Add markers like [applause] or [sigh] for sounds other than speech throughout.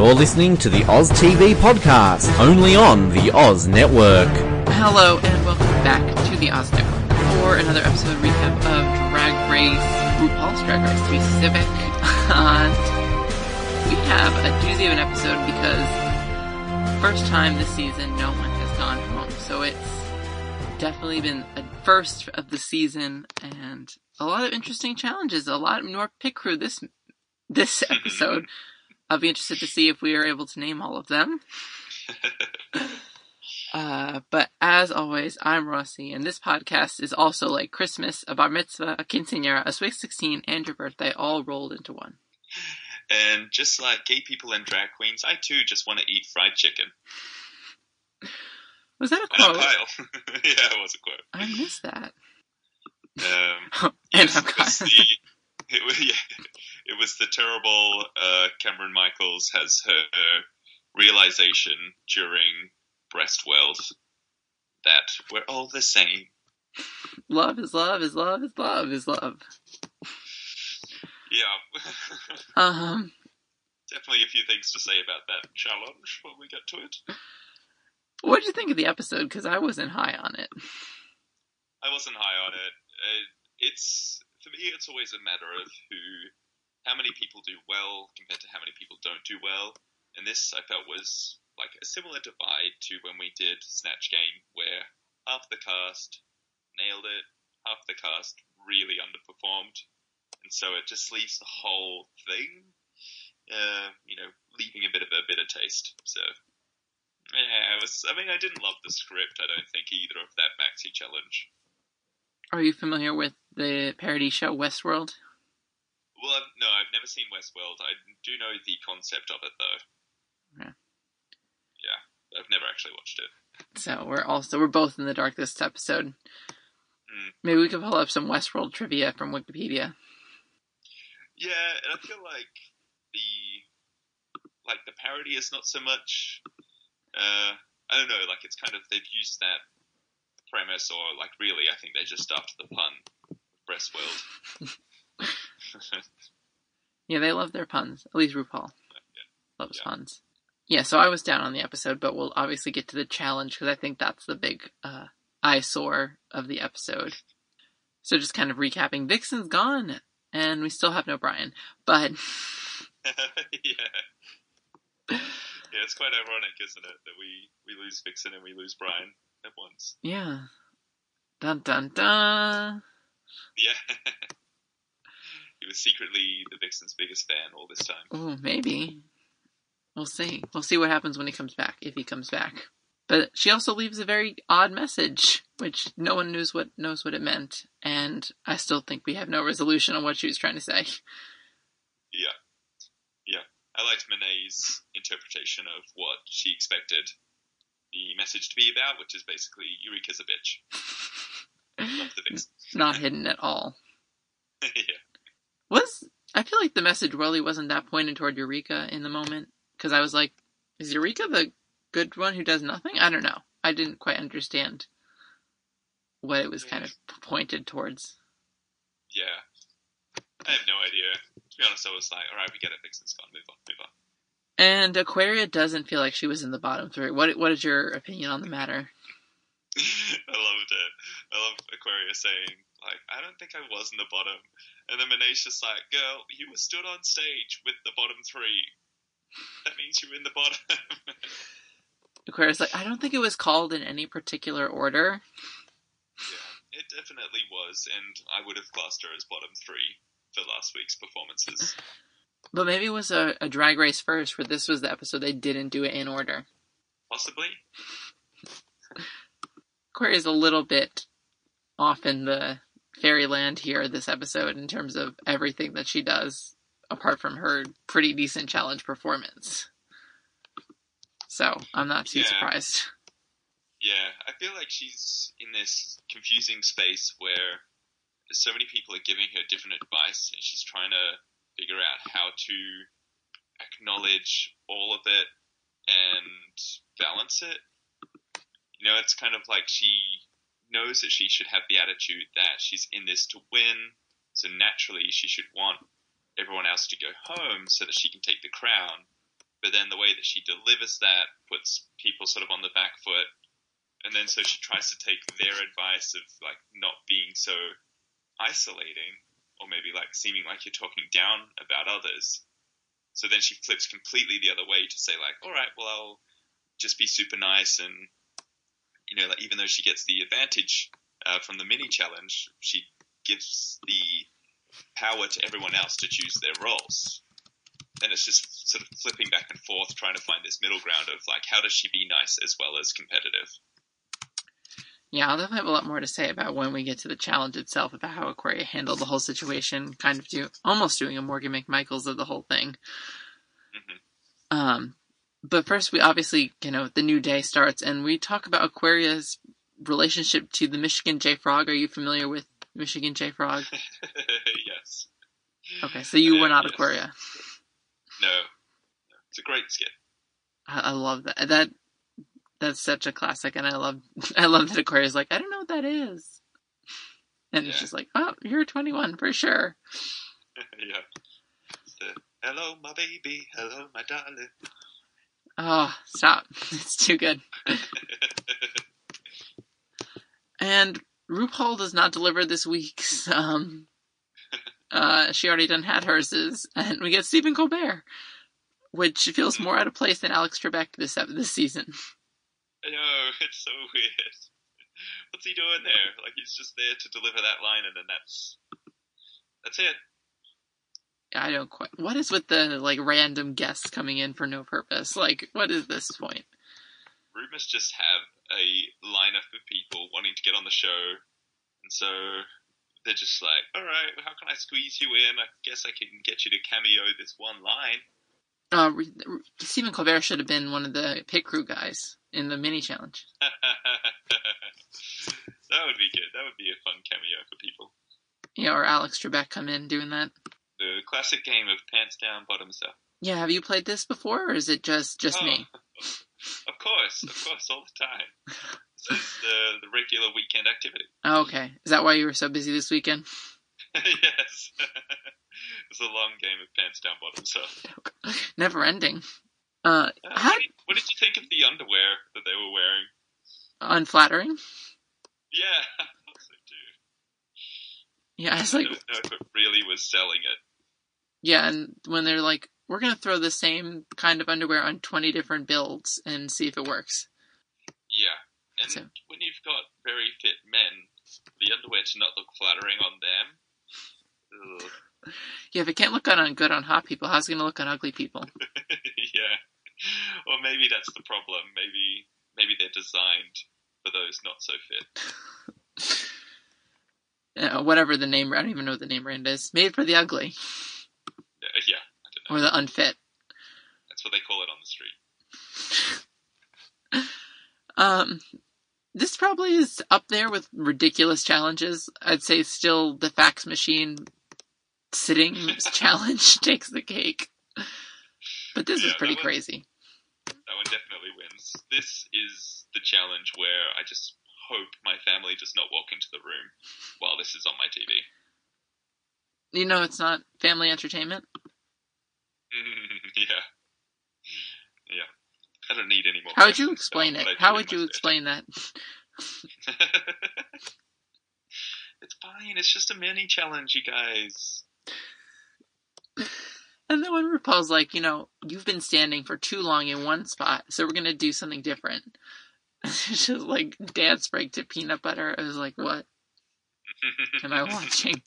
You're listening to the Oz TV podcast, only on the Oz Network. Hello and welcome back to the Oz Network for another episode recap of Drag Race, RuPaul's Drag Race to be specific. [laughs] And we have a doozy of an episode because first time this season no one has gone home, so it's definitely been a first of the season and a lot of interesting challenges, a lot more pit crew this this episode. [laughs] I'll be interested to see if we are able to name all of them. [laughs] Uh, but as always, I'm Rossi, and this podcast is also like Christmas, a bar mitzvah, a quinceanera, a sweet 16, and your birthday all rolled into one. And just like gay people and drag queens, I too just want to eat fried chicken. Was that a quote? [laughs] Yeah, it was a quote. I missed that. Um, [laughs] and yes, [laughs] it was the yeah, it was the terrible uh, Cameron Michaels has her realization during Breast World that we're all the same. Love is love is love is love is love. Yeah, [laughs] Um, definitely a few things to say about that challenge when we get to it. what did you think of the episode? Because I wasn't high on it. I wasn't high on it. Uh, it's for me, it's always a matter of who, how many people do well compared to how many people don't do well. And this I felt was like a similar divide to when we did Snatch Game, where half the cast nailed it, half the cast really underperformed, and so it just leaves the whole thing, uh, you know, leaving a bit of a bitter taste. So. Yeah, it was. I mean, I didn't love the script. I don't think either of that Maxi challenge. Are you familiar with the parody show Westworld? Well, I've, no, I've never seen Westworld. I do know the concept of it, though. Yeah. Yeah, I've never actually watched it. So we're also we're both in the dark this episode. Hmm. Maybe we could pull up some Westworld trivia from Wikipedia. Yeah, and I feel like the like the parody is not so much. Uh, I don't know. Like it's kind of they've used that premise, or like really, I think they just after the pun. with Breast World. [laughs] Yeah, they love their puns. At least RuPaul loves Yeah. puns. Yeah, so I was down on the episode, but we'll obviously get to the challenge because I think that's the big uh, eyesore of the episode. So just kind of recapping, Vixen's gone, and we still have no Brian. But [laughs] yeah. [laughs] Yeah, it's quite ironic, isn't it, that we, we lose Vixen and we lose Brian at once. yeah, dun dun dun. Yeah. [laughs] he was secretly the Vixen's biggest fan all this time. Oh, maybe. We'll see. We'll see what happens when he comes back, if he comes back. But she also leaves a very odd message, which no one knows what knows what it meant, and I still think we have no resolution on what she was trying to say. Yeah. Yeah. I liked Monet's interpretation of what she expected the message to be about, which is basically Eureka's a bitch. [laughs] Not hidden at all. [laughs] yeah. Was I feel like the message really wasn't that pointed toward Eureka in the moment because I was like, is Eureka the good one who does nothing? I don't know. I didn't quite understand what it was kind of pointed towards. Yeah. I have no idea. To be honest, I was like, alright, we get it, Vixen's gone, move on, move on. And Aquaria doesn't feel like she was in the bottom three. What what is your opinion on the matter? [laughs] I loved it. I love Aquaria saying, like, I don't think I was in the bottom. And then Monet's just like, girl, you were stood on stage with the bottom three. That means you were in the bottom. [laughs] Aquaria's like, I don't think it was called in any particular order. yeah, it definitely was, and I would have classed her as bottom three for last week's performances. [laughs] But maybe it was a, a drag race first, where this was the episode they didn't do it in order. Possibly. [laughs] Aquaria's a little bit off in the fairyland here this episode in terms of everything that she does, apart from her pretty decent challenge performance. So I'm not too Yeah. surprised. Yeah, I feel like she's in this confusing space where so many people are giving her different advice, and she's trying to figure out how to acknowledge all of it and balance it. You know, it's kind of like she knows that she should have the attitude that she's in this to win, so naturally she should want everyone else to go home so that she can take the crown. but then the way that she delivers that puts people sort of on the back foot. And then so she tries to take their advice of like not being so isolating or maybe like seeming like you're talking down about others. So then she flips completely the other way to say like, all right, well I'll just be super nice and you know, like even though she gets the advantage uh, from the mini challenge, she gives the power to everyone else to choose their roles. And it's just sort of flipping back and forth, trying to find this middle ground of like, how does she be nice as well as competitive? Yeah, I'll definitely have a lot more to say about when we get to the challenge itself, about how Aquaria handled the whole situation, kind of do almost doing a Morgan McMichaels of the whole thing. Mm-hmm. Um, but first, we obviously, you know, the new day starts, and we talk about Aquaria's relationship to the Michigan J Frog. Are you familiar with Michigan J Frog? [laughs] yes. Okay, so you Uh, were not yes. Aquaria. No. no. It's a great skit. I, I love that. That that's such a classic, and I love [laughs] I love that Aquaria's like, I don't know what that is, and it's Yeah. just like, oh, you're 21 for sure. [laughs] yeah. The, Hello, my baby. Hello, my darling. Oh, stop! [laughs] It's too good. And RuPaul does not deliver this week's. Um, uh, she already done had hers, and we get Stephen Colbert, which feels more out of place than Alex Trebek this this season. I know, [laughs] it's so weird. What's he doing there? Like he's just there to deliver that line, and then that's that's it. I don't quite. What is with the like random guests coming in for no purpose? Like, what is this point? Root must just have a lineup of people wanting to get on the show, and so they're just like, "All right, how can I squeeze you in? I guess I can get you to cameo this one line." Uh, Stephen Colbert should have been one of the pit crew guys in the mini challenge. [laughs] that would be good. That would be a fun cameo for people. Yeah, or Alex Trebek come in doing that. The classic game of pants down, bottoms up. Yeah, have you played this before, or is it just just Oh, me? [laughs] Of course, of course, all the time. This is the, the regular weekend activity. Oh, okay, is that why you were so busy this weekend? [laughs] yes. it's a long game of pants down, bottoms up. Never ending. Uh, Uh, how what, did, you think of the underwear that they were wearing? unflattering? Yeah, [laughs] I so too. Yeah, I was I like, don't know if it really was selling it. yeah, and when they're like, we're gonna throw the same kind of underwear on twenty different builds and see if it works. Yeah. And So- when you've got very fit men, the underwear to not look flattering on them. Ugh. [laughs] Yeah, if it can't look good on good on hot people, how's it gonna look on ugly people? [laughs] yeah. [laughs] Or maybe that's the problem. Maybe maybe they're designed for those not so fit. [laughs] Uh, whatever the name, I don't even know what the name brand is. Made for the ugly Uh, yeah, I don't know. or the unfit. That's what they call it on the street. [laughs] Um, this probably is up there with ridiculous challenges. I'd say still the fax machine sitting challenge takes the cake. But this is pretty crazy. One definitely wins. This is the challenge where I just hope my family does not walk into the room while this is on my TV. You know, it's not family entertainment. [laughs] yeah. Yeah. I don't need any more. How would you explain it? what I do How would you explain that? [laughs] it's fine. It's just a mini challenge, you guys. And then when RuPaul's like, you know, you've been standing for too long in one spot, so we're gonna do something different. [laughs] It's just like dance break to peanut butter. I was like, what [laughs] am I watching?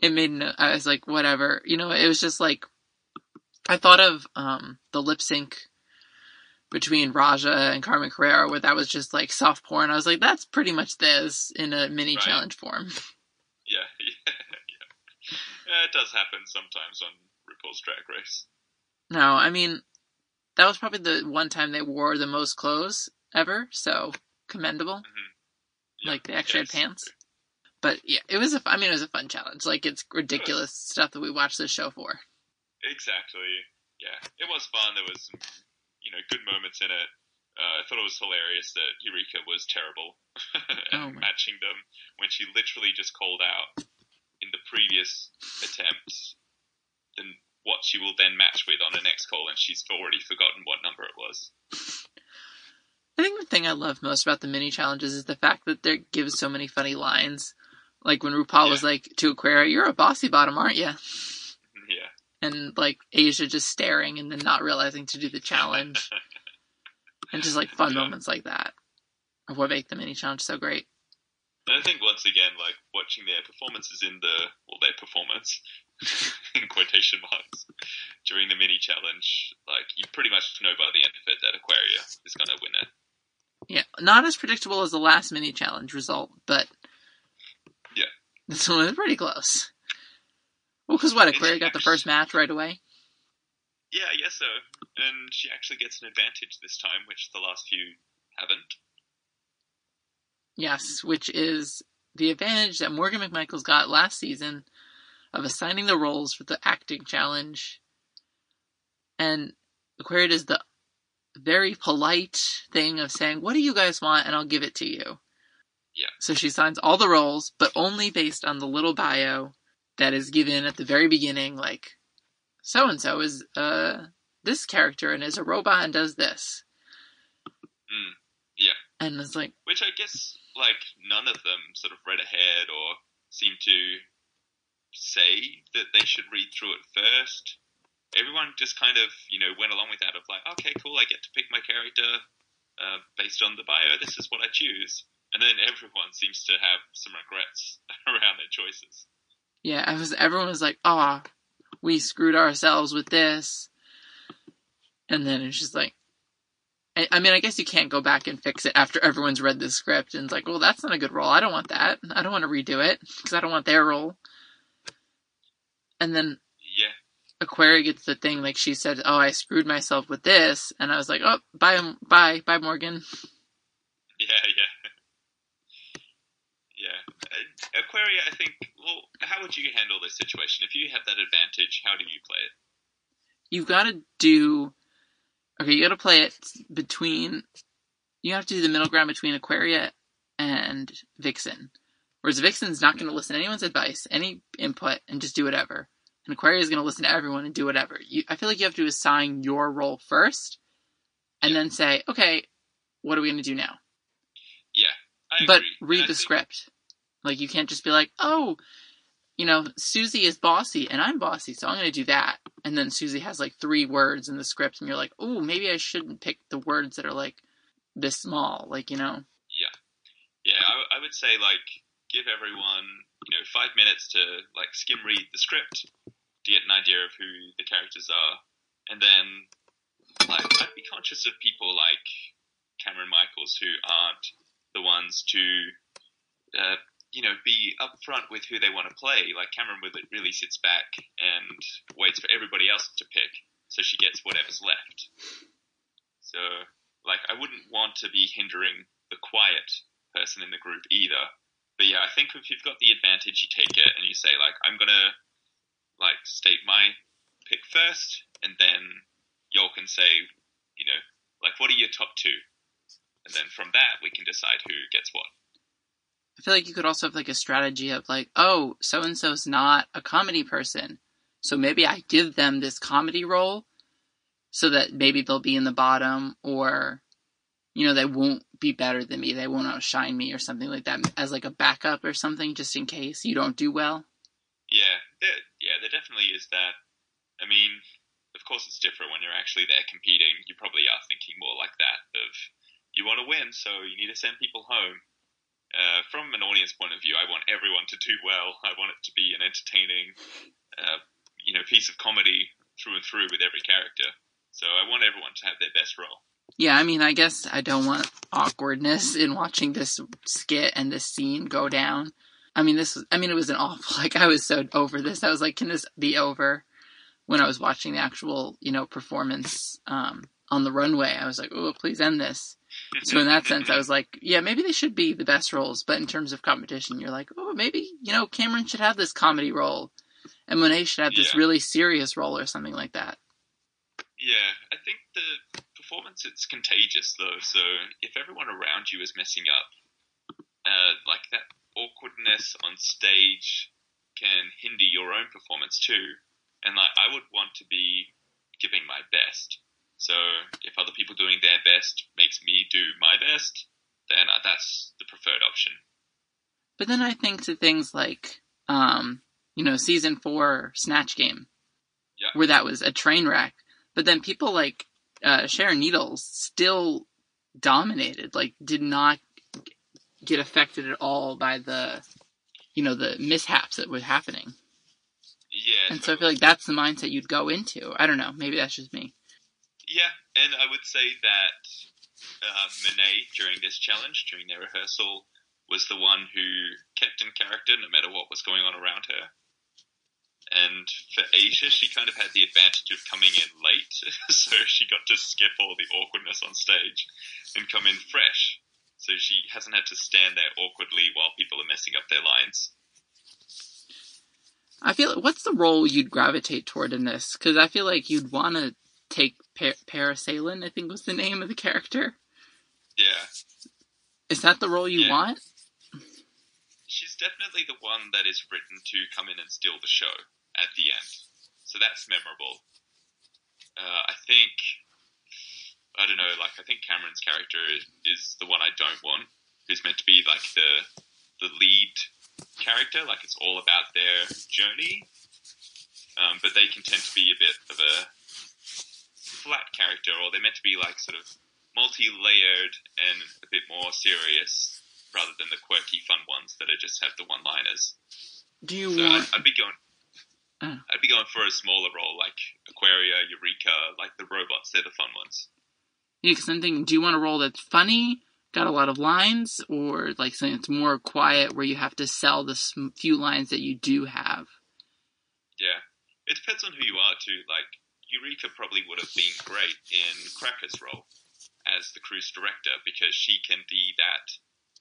It made no. I was like, whatever. You know, it was just like I thought of um the lip sync between Raja and Carmen Carrera, where that was just like soft porn. I was like, that's pretty much this in a mini Right. challenge form. [laughs] yeah, It does happen sometimes on RuPaul's Drag Race. No, I mean, that was probably the one time they wore the most clothes ever, so commendable. Yeah, like they actually yes. had pants. But yeah, it was a. I mean, it was a fun challenge. Like it's ridiculous stuff that we watched this show for. Exactly. Yeah, it was fun. There was some, you know, good moments in it. Uh, I thought it was hilarious that Eureka was terrible [laughs] at Oh matching them when she literally just called out in the previous attempt than what she will then match with on the next call, and she's already forgotten what number it was. I think the thing I love most about the mini challenges is the fact that they give so many funny lines. Like when RuPaul was like to Aquaria, "You're a bossy bottom, aren't you?" Yeah. And like Asia just staring and then not realizing to do the challenge, [laughs] and just like fun Yeah. moments like that of what make the mini challenge so great. And I think once again, like watching their performances in the well, their performance [laughs] in quotation marks during the mini challenge, like you pretty much know by the end of it that Aquaria is going to win it. Yeah, not as predictable as the last mini challenge result, but Yeah. this one was pretty close. Well, because what Aquaria got the first match right away. Yeah, I guess so. And she actually gets an advantage this time, which the last few haven't. Yes, which is the advantage that Morgan McMichaels got last season of assigning the roles for the acting challenge. And Aquaria does the very polite thing of saying, What do you guys want? And I'll give it to you. Yeah. So she signs all the roles, but only based on the little bio that is given at the very beginning, like, so and so is uh, this character and is a robot and does this. Mm. And it's like, Which I guess, like, none of them sort of read ahead or seemed to say that they should read through it first. Everyone just kind of, you know, went along with that of like, okay, cool, I get to pick my character uh, based on the bio. This is what I choose. And then everyone seems to have some regrets [laughs] around their choices. Yeah, I was. Everyone was like, "Ah, we screwed ourselves with this," and then it's just like, I, I mean, I guess you can't go back and fix it after everyone's read the script and it's like, "Well, that's not a good role. I don't want that. I don't want to redo it because I don't want their role." And then Yeah, Aquaria gets the thing like she said, "Oh, I screwed myself with this," and I was like, "Oh, bye, bye, bye, Morgan." [laughs] yeah, yeah. [laughs] Yeah. Uh, Aquaria, I think, well, how would you handle this situation? If you have that advantage, how do you play it? you've got to do okay you got to play it between you have to do the middle ground between aquaria and vixen. Whereas vixen's not going to listen to anyone's advice any input and just do whatever. And aquaria is going to listen to everyone and do whatever. You, i feel like you have to assign your role first and then say okay what are we going to do now? Yeah, I but agree. read I the think- script. Like you can't just be like oh you know susie is bossy and i'm bossy so i'm going to do that. And then susie has like three words in the script and you're like oh maybe i shouldn't pick the words that are like this small like you know? Yeah, I, I would say like give everyone you know five minutes to like skim read the script to get an idea of who the characters are, and then like I'd be conscious of people like Cameron Michaels who aren't the ones to uh, you know be upfront with who they want to play. Like Cameron really sits back and waits for everybody else to pick, so she gets whatever's left. So like I wouldn't want to be hindering the quiet person in the group either. But yeah, I think if you've got the advantage, you take it and you say like, I'm gonna like state my pick first, and then y'all can say, you know, like what are your top two, and then from that we can decide who gets what. I feel like you could also have like a strategy of like oh so and so's not a comedy person so maybe i give them this comedy role so that maybe they'll be in the bottom or you know they won't be better than me they won't outshine me or something like that as like a backup or something just in case you don't do well Yeah, there, yeah, there definitely is that. I mean, of course, it's different when you're actually there competing. You probably are thinking more like that of you want to win, so you need to send people home. Uh, from an audience point of view, I want everyone to do well. I want it to be an entertaining, uh, you know, piece of comedy through and through with every character. So I want everyone to have their best role. yeah i mean i guess i don't want awkwardness in watching this skit and this scene go down i mean this was i mean it was an awful [laughs] like i was so over this i was like can this be over when i was watching the actual you know performance um on the runway i was like oh please end this so in that sense i was like yeah maybe they should be the best roles but in terms of competition you're like oh maybe you know cameron should have this comedy role and monet should have this Yeah. really serious role or something like that Yeah, I think the performance it's contagious though. So if everyone around you is messing up, uh, like that awkwardness on stage can hinder your own performance too. and like I would want to be giving my best. So if other people doing their best makes me do my best, then uh, that's the preferred option. But then I think to things like, um, you know, season four Snatch Game, Yeah. where that was a train wreck. But then people like uh, Sharon Needles still dominated, like did not get affected at all by the, you know, the mishaps that were happening. Yeah. And so I feel like that's the mindset you'd go into. I don't know. Maybe that's just me. Yeah, and I would say that uh, Monet during this challenge, during their rehearsal, was the one who kept in character no matter what was going on around her. And for Asia, she kind of had the advantage of coming in late, [laughs] so she got to skip all the awkwardness on stage and come in fresh. So she hasn't had to stand there awkwardly while people are messing up their lines. I feel what's the role you'd gravitate toward in this? Because I feel like you'd want to take pa- I think was the name of the character. Yeah, Is that the role you Yeah. want? she's definitely the one that is written to come in and steal the show at the end. So that's memorable. Uh, I think, I don't know, like, I think Cameron's character is, is the one I don't want, who's meant to be, like, the, the lead character, like, it's all about their journey. Um, but they can tend to be a bit of a flat character, or they're meant to be, like, sort of multi-layered and a bit more serious rather than the quirky fun ones that are just have the one-liners. Do you So want? I'd, I'd be going, Oh. I'd be going for a smaller role like Aquaria, Eureka, like the robots. They're the fun ones. Yeah, because I'm thinking, do you want a role that's funny, got a lot of lines, or like something that's more quiet where you have to sell the few lines that you do have? Yeah, it depends on who you are too. Like Eureka probably would have been great in Cracker's role as the cruise director because she can be that,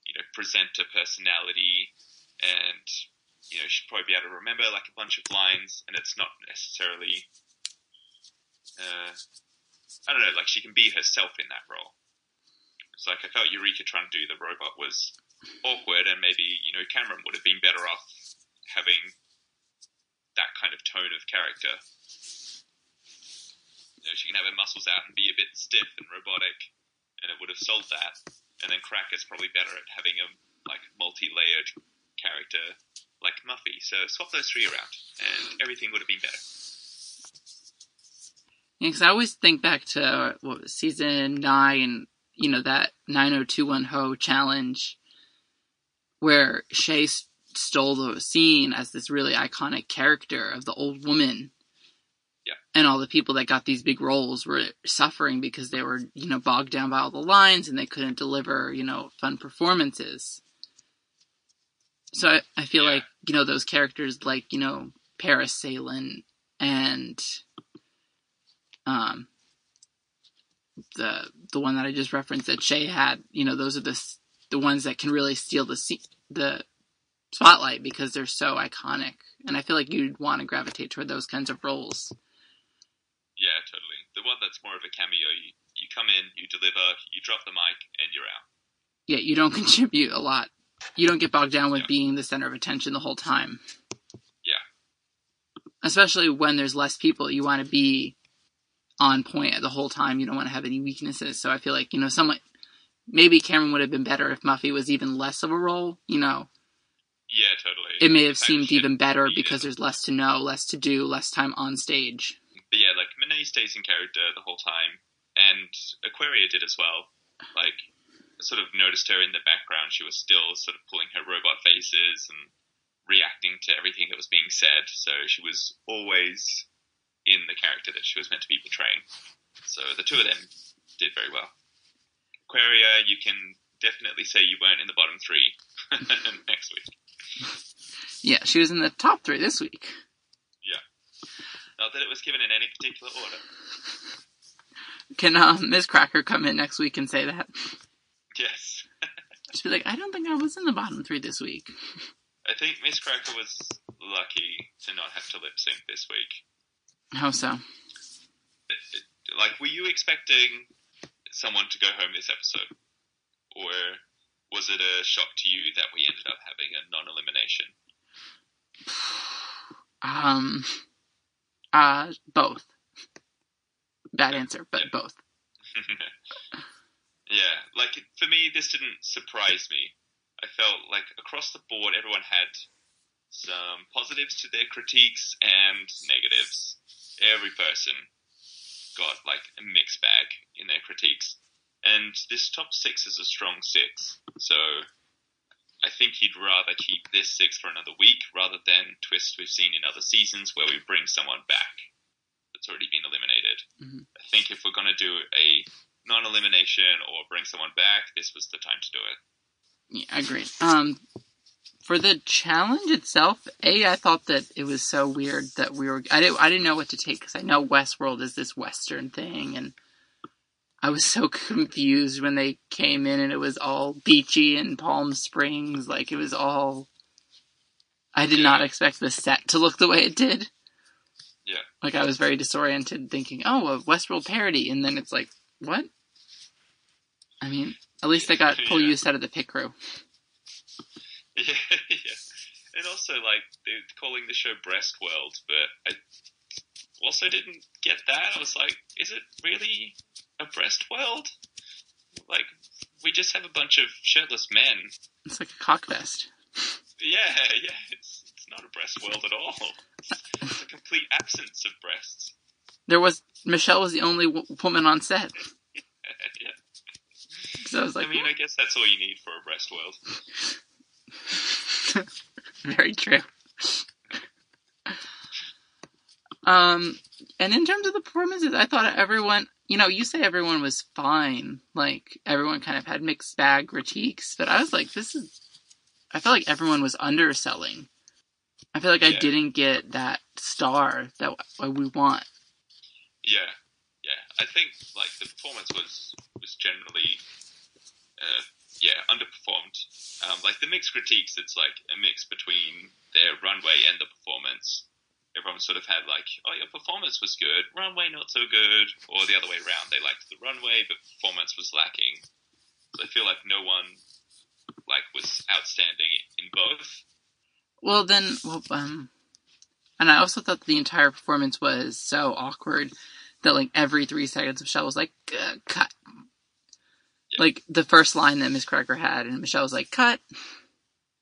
you know, presenter personality and you know, she'd probably be able to remember like a bunch of lines, and it's not necessarily, uh, I don't know, like she can be herself in that role. It's like I felt Eureka trying to do the robot was awkward, and maybe you know Cameron would have been better off having that kind of tone of character. You know, she can have her muscles out and be a bit stiff and robotic, and it would have sold that. And then Cracker's probably better at having a like multi-layered character like Muffy. So swap those three around, and everything would have been better. Yeah, because I always think back to what season nine, you know, that 9021 Ho challenge where Shea stole the scene as this really iconic character of the old woman. And all the people that got these big roles were suffering because they were, you know, bogged down by all the lines and they couldn't deliver, you know, fun performances. So I, I feel Yeah. like, you know, those characters like, you know, Paris Salen and um the the one that I just referenced that Shea had, you know, those are the the ones that can really steal the se- the spotlight because they're so iconic. And I feel like you'd want to gravitate toward those kinds of roles. The one that's more of a cameo. You, you come in, you deliver, you drop the mic, and you're out. Yeah, you don't [laughs] contribute a lot. You don't get bogged down with Yeah. being the center of attention the whole time. Yeah. Especially when there's less people, you want to be on point the whole time. You don't want to have any weaknesses. So I feel like, you know, someone maybe Cameron would have been better if Muffy was even less of a role, you know. Yeah, totally. It may have seemed even better because there's less to know, less to do, less time on stage. Monet stays in character the whole time, and Aquaria did as well. Like, sort of noticed her in the background. She was still sort of pulling her robot faces and reacting to everything that was being said. So she was always in the character that she was meant to be portraying. So the two of them did very well. Aquaria, you can definitely say you weren't in the bottom three [laughs] next week. Yeah, she was in the top three this week. Not that it was given in any particular order. Can um, Miz Cracker come in next week and say that? Yes. [laughs] Just be like, I don't think I was in the bottom three this week. I think Miz Cracker was lucky to not have to lip sync this week. How so? Like, were you expecting someone to go home this episode? Or was it a shock to you that we ended up having a non elimination? [sighs] Um, Uh, both. Bad answer, but Yeah. both. [laughs] yeah, like for me, this didn't surprise me. I felt like across the board, everyone had some positives to their critiques and negatives. Every person got like a mixed bag in their critiques. And this top six is a strong six. So I think he'd rather keep this six for another week rather than twist we've seen in other seasons where we bring someone back that's already been eliminated. Mhm. I think if we're going to do a non elimination or bring someone back, this was the time to do it. Yeah, agreed. Um, for the challenge itself, a I thought that it was so weird that we were. I didn't. I didn't know what to take because I know Westworld is this Western thing, and I was so [laughs] confused when they came in and it was all beachy and Palm Springs. Like it was all. I did not expect the set to look the way it did. Yeah. Like I was very disoriented, thinking, "Oh, a Westworld parody," and then it's like, "What?" I mean, at least they got full [laughs] Yeah. use out of the pit crew. Yeah, [laughs] yeah. And also, like, they're calling the show Breast World, but I also didn't get that. I was like, is it really a breast world? Like, we just have a bunch of shirtless men. It's like a cockfest. Yeah, [laughs] yeah, it's, it's not a breast world at all. It's, a complete absence of breasts. There was Michelle was the only w- woman on set, [laughs] yeah. so I was like, I mean, I guess that's all you need for a breast world. [laughs] very true. Um, and in terms of the performances, I thought everyone, you know, you say everyone was fine, like everyone kind of had mixed bag critiques, but I was like, this is, I felt like everyone was underselling. I feel like I didn't get that star that we want. Yeah, yeah. I think like the performance was was generally, uh, yeah, underperformed. Um, like the mixed critiques, it's like a mix between their runway and the performance. Everyone sort of had like, oh, your performance was good, runway not so good, or the other way around. They liked the runway, but performance was lacking. So I feel like no one like was outstanding in both. Well, then, well, um, and I also thought the entire performance was so awkward that like every three seconds Michelle was like, "Uh, cut. Like the first line that Miz Cracker had, and Michelle was like, cut.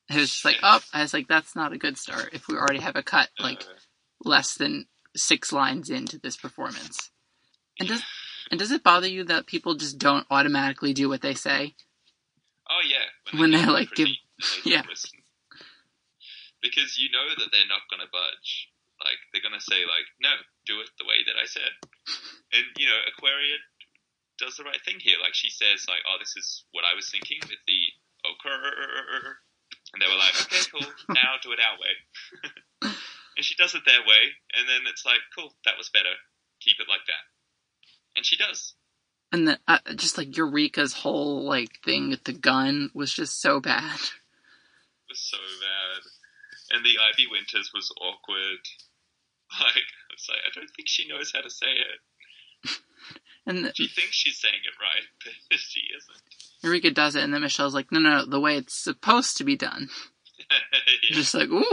It was just like, oh, I was like, that's not a good start if we already have a cut like Uh, less than six lines into this performance. And does and does it bother you that people just don't automatically do what they say? Oh yeah, When get they, the like, give- yeah. listen. because you know that they're not going to budge. Like they're going to say like, no, do it the way that I said. And you know, Aquaria does the right thing here. Like she says like, oh, this is what I was thinking with the ochre, and they were like, okay, cool, now do it our way. [laughs] and she does it their way, and then it's like, cool, that was better. Keep it like that. And she does. And the, uh, just like Eureka's whole like thing with the gun was just so bad. It was so bad. And the Ivy Winters was awkward. [laughs] Like, it's like, I don't think she knows how to say it. [laughs] And the, She thinks she's saying it right, [laughs] but she isn't. Eureka does it, and then Michelle's like, no, no, no, the way it's supposed to be done. Yeah. Just like, ooh.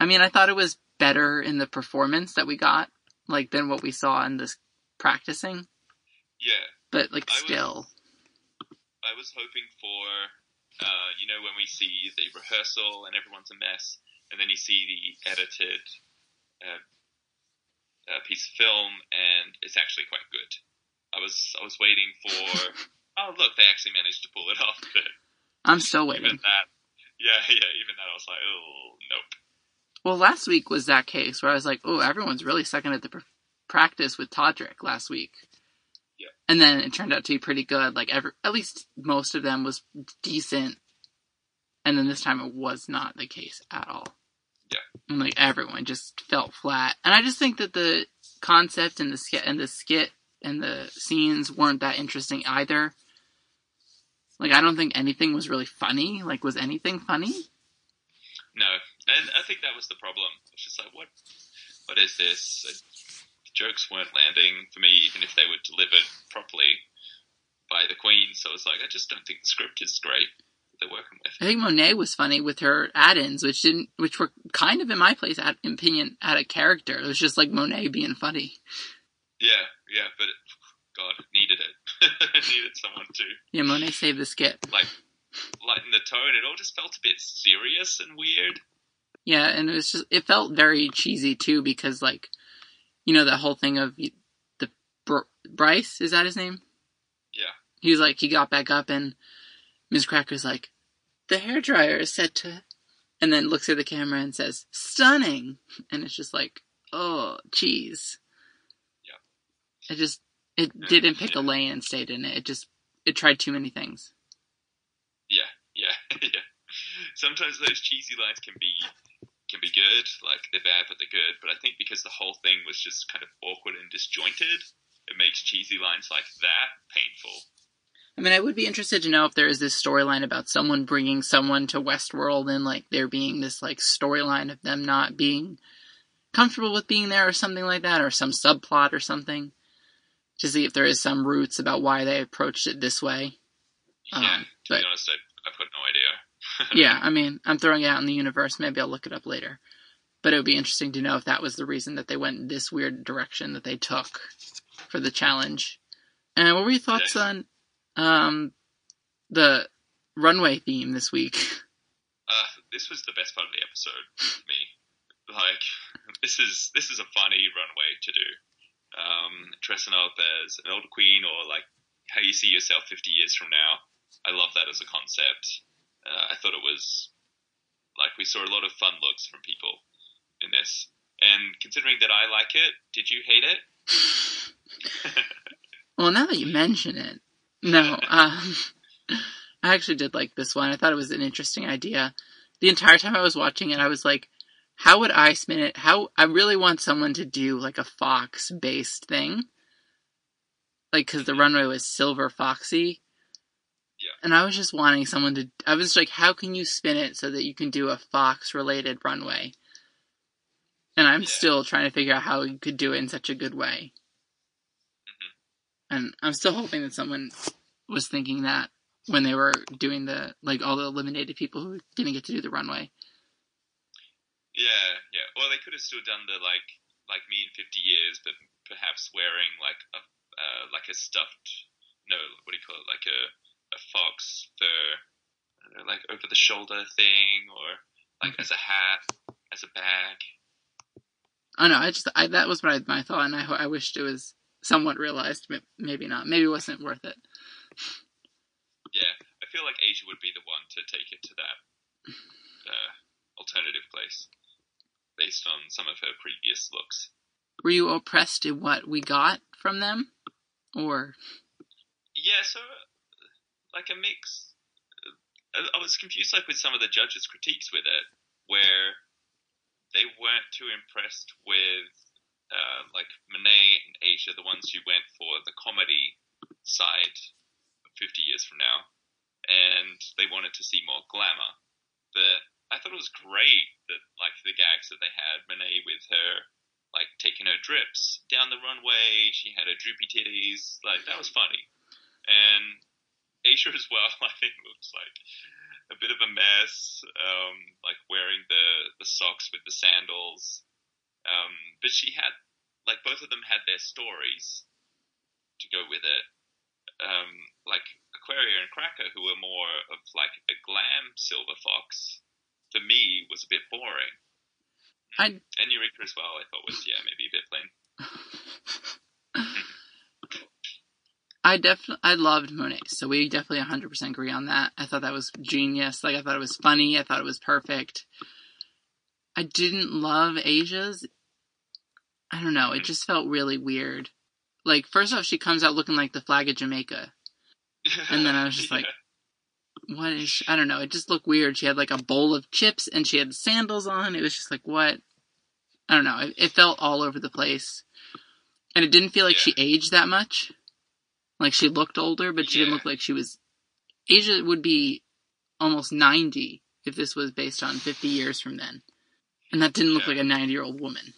I mean, I thought it was better in the performance that we got, like, than what we saw in this practicing, yeah, but, like, I was- still. I was hoping for, uh, you know, when we see the rehearsal and everyone's a mess, and then you see the edited uh, uh, piece of film, and it's actually quite good. I was I was waiting for, [laughs] oh look, they actually managed to pull it off, but I'm still waiting. that, yeah, [laughs] yeah, even that, I was like, oh nope. Well, last week was that case where I was like, oh, everyone's really sucking at the pr- practice with Todrick last week. Yeah. And then it turned out to be pretty good. Like, every, at least most of them was decent. And then this time it was not the case at all. Yeah. And like everyone just felt flat. And I just think that the concept and the skit and the skit and the scenes weren't that interesting either. Like, I don't think anything was really funny. Like, was anything funny? No, and I think that was the problem. It's just like, what, what is this? The jokes weren't landing for me, even if they were delivered properly by the Queen. So it's like, I just don't think the script is great. they're working with. I think Monet was funny with her add-ins, which didn't, which were kind of in my place, at, opinion, out of character. It was just like Monet being funny. Yeah, yeah, but God, needed it. [laughs] needed someone to Yeah, Monet saved the skit. like lighten the tone. It all just felt a bit serious and weird. Yeah, and it was just it felt very cheesy too because like, you know, that whole thing of the Br- Bryce is that his name? Yeah. He was like he got back up and Miz Cracker's like, the hair dryer is set to, and then looks at the camera and says, stunning, and it's just like, oh, jeez. Yeah. It just it didn't pick a yeah. lane and stayed in it. It just it tried too many things. Yeah, yeah, [laughs] yeah. Sometimes those cheesy lines can be can be good, like they're bad but they're good. But I think because the whole thing was just kind of awkward and disjointed, it makes cheesy lines like that painful. I mean, I would be interested to know if there is this storyline about someone bringing someone to Westworld and like there being this like storyline of them not being comfortable with being there or something like that, or some subplot or something. To see if there is some roots about why they approached it this way. Yeah, Um, to be honest, I, I've got no idea. [laughs] yeah, I mean, I'm throwing it out in the universe. Maybe I'll look it up later. But it would be interesting to know if that was the reason that they went this weird direction that they took for the challenge. And what were your thoughts Yeah. on um, the runway theme this week? [laughs] Uh, this was the best part of the episode for me. Like, [laughs] this is this is a funny runway to do. Um, dressing up as an older queen or like how you see yourself 50 years from now. I love that as a concept. Uh, I thought it was like we saw a lot of fun looks from people in this. And considering that I like it, did you hate it? [laughs] Well, now that you mention it, no, [laughs] um, I actually did like this one. I thought it was an interesting idea. The entire time I was watching it, I was like, how would I spin it? How, I really want someone to do like a Fox based thing. Like, cause the runway was Silver Foxy. Yeah. And I was just wanting someone to, I was like, how can you spin it so that you can do a Fox related runway? And I'm Yeah. still trying to figure out how you could do it in such a good way. Mm-hmm. And I'm still hoping that someone was thinking that when they were doing the like all the eliminated people who didn't get to do the runway. Yeah, yeah. Or they could have still done the like like me in 50 years, but perhaps wearing like a uh, like a stuffed no, what do you call it? Like a a fox fur, I don't know, like over the shoulder thing, or like as a hat, as a bag. I don't know. I just I, that was what I, my thought, and I I wished it was somewhat realized. but Maybe not. Maybe it wasn't worth it. Yeah, I feel like Asia would be the one to take it to that uh, alternative place, based on some of her previous looks. Were you oppressed in what we got from them, or Yeah, so like a mix. I I was confused, like with some of the judges' critiques with it, where they weren't too impressed with uh, like Monet and Asia, the ones who went for the comedy side 50 years from now, and they wanted to see more glamour. But I thought it was great that like the gags that they had Monet with her like taking her drips down the runway. She had her droopy titties. Like that was funny. And Asia as well, [laughs] I think looks like a bit of a mess. Um, like wearing the the socks with the sandals. Um, but she had like both of them had their stories to go with it. Um, like Aquaria and Cracker, who were more of like a glam silver fox, for me was a bit boring. Hmm. I And Eureka as well, I thought was yeah maybe a bit plain. [laughs] I definitely I loved Monet, so we definitely 100% agree on that. I thought that was genius. Like I thought it was funny. I thought it was perfect. I didn't love Asia's. I don't know. It hmm. just felt really weird. Like first off, she comes out looking like the flag of Jamaica. [laughs] And then I was just like, What is? She? I don't know. It just looked weird. She had like a bowl of chips and she had sandals on. It was just like what? I don't know. It, it felt all over the place, and it didn't feel like she aged that much. Like she looked older, but she didn't look like she was. Asia would be almost ninety if this was based on fifty years from then, and that didn't look Yeah. like a ninety-year-old woman.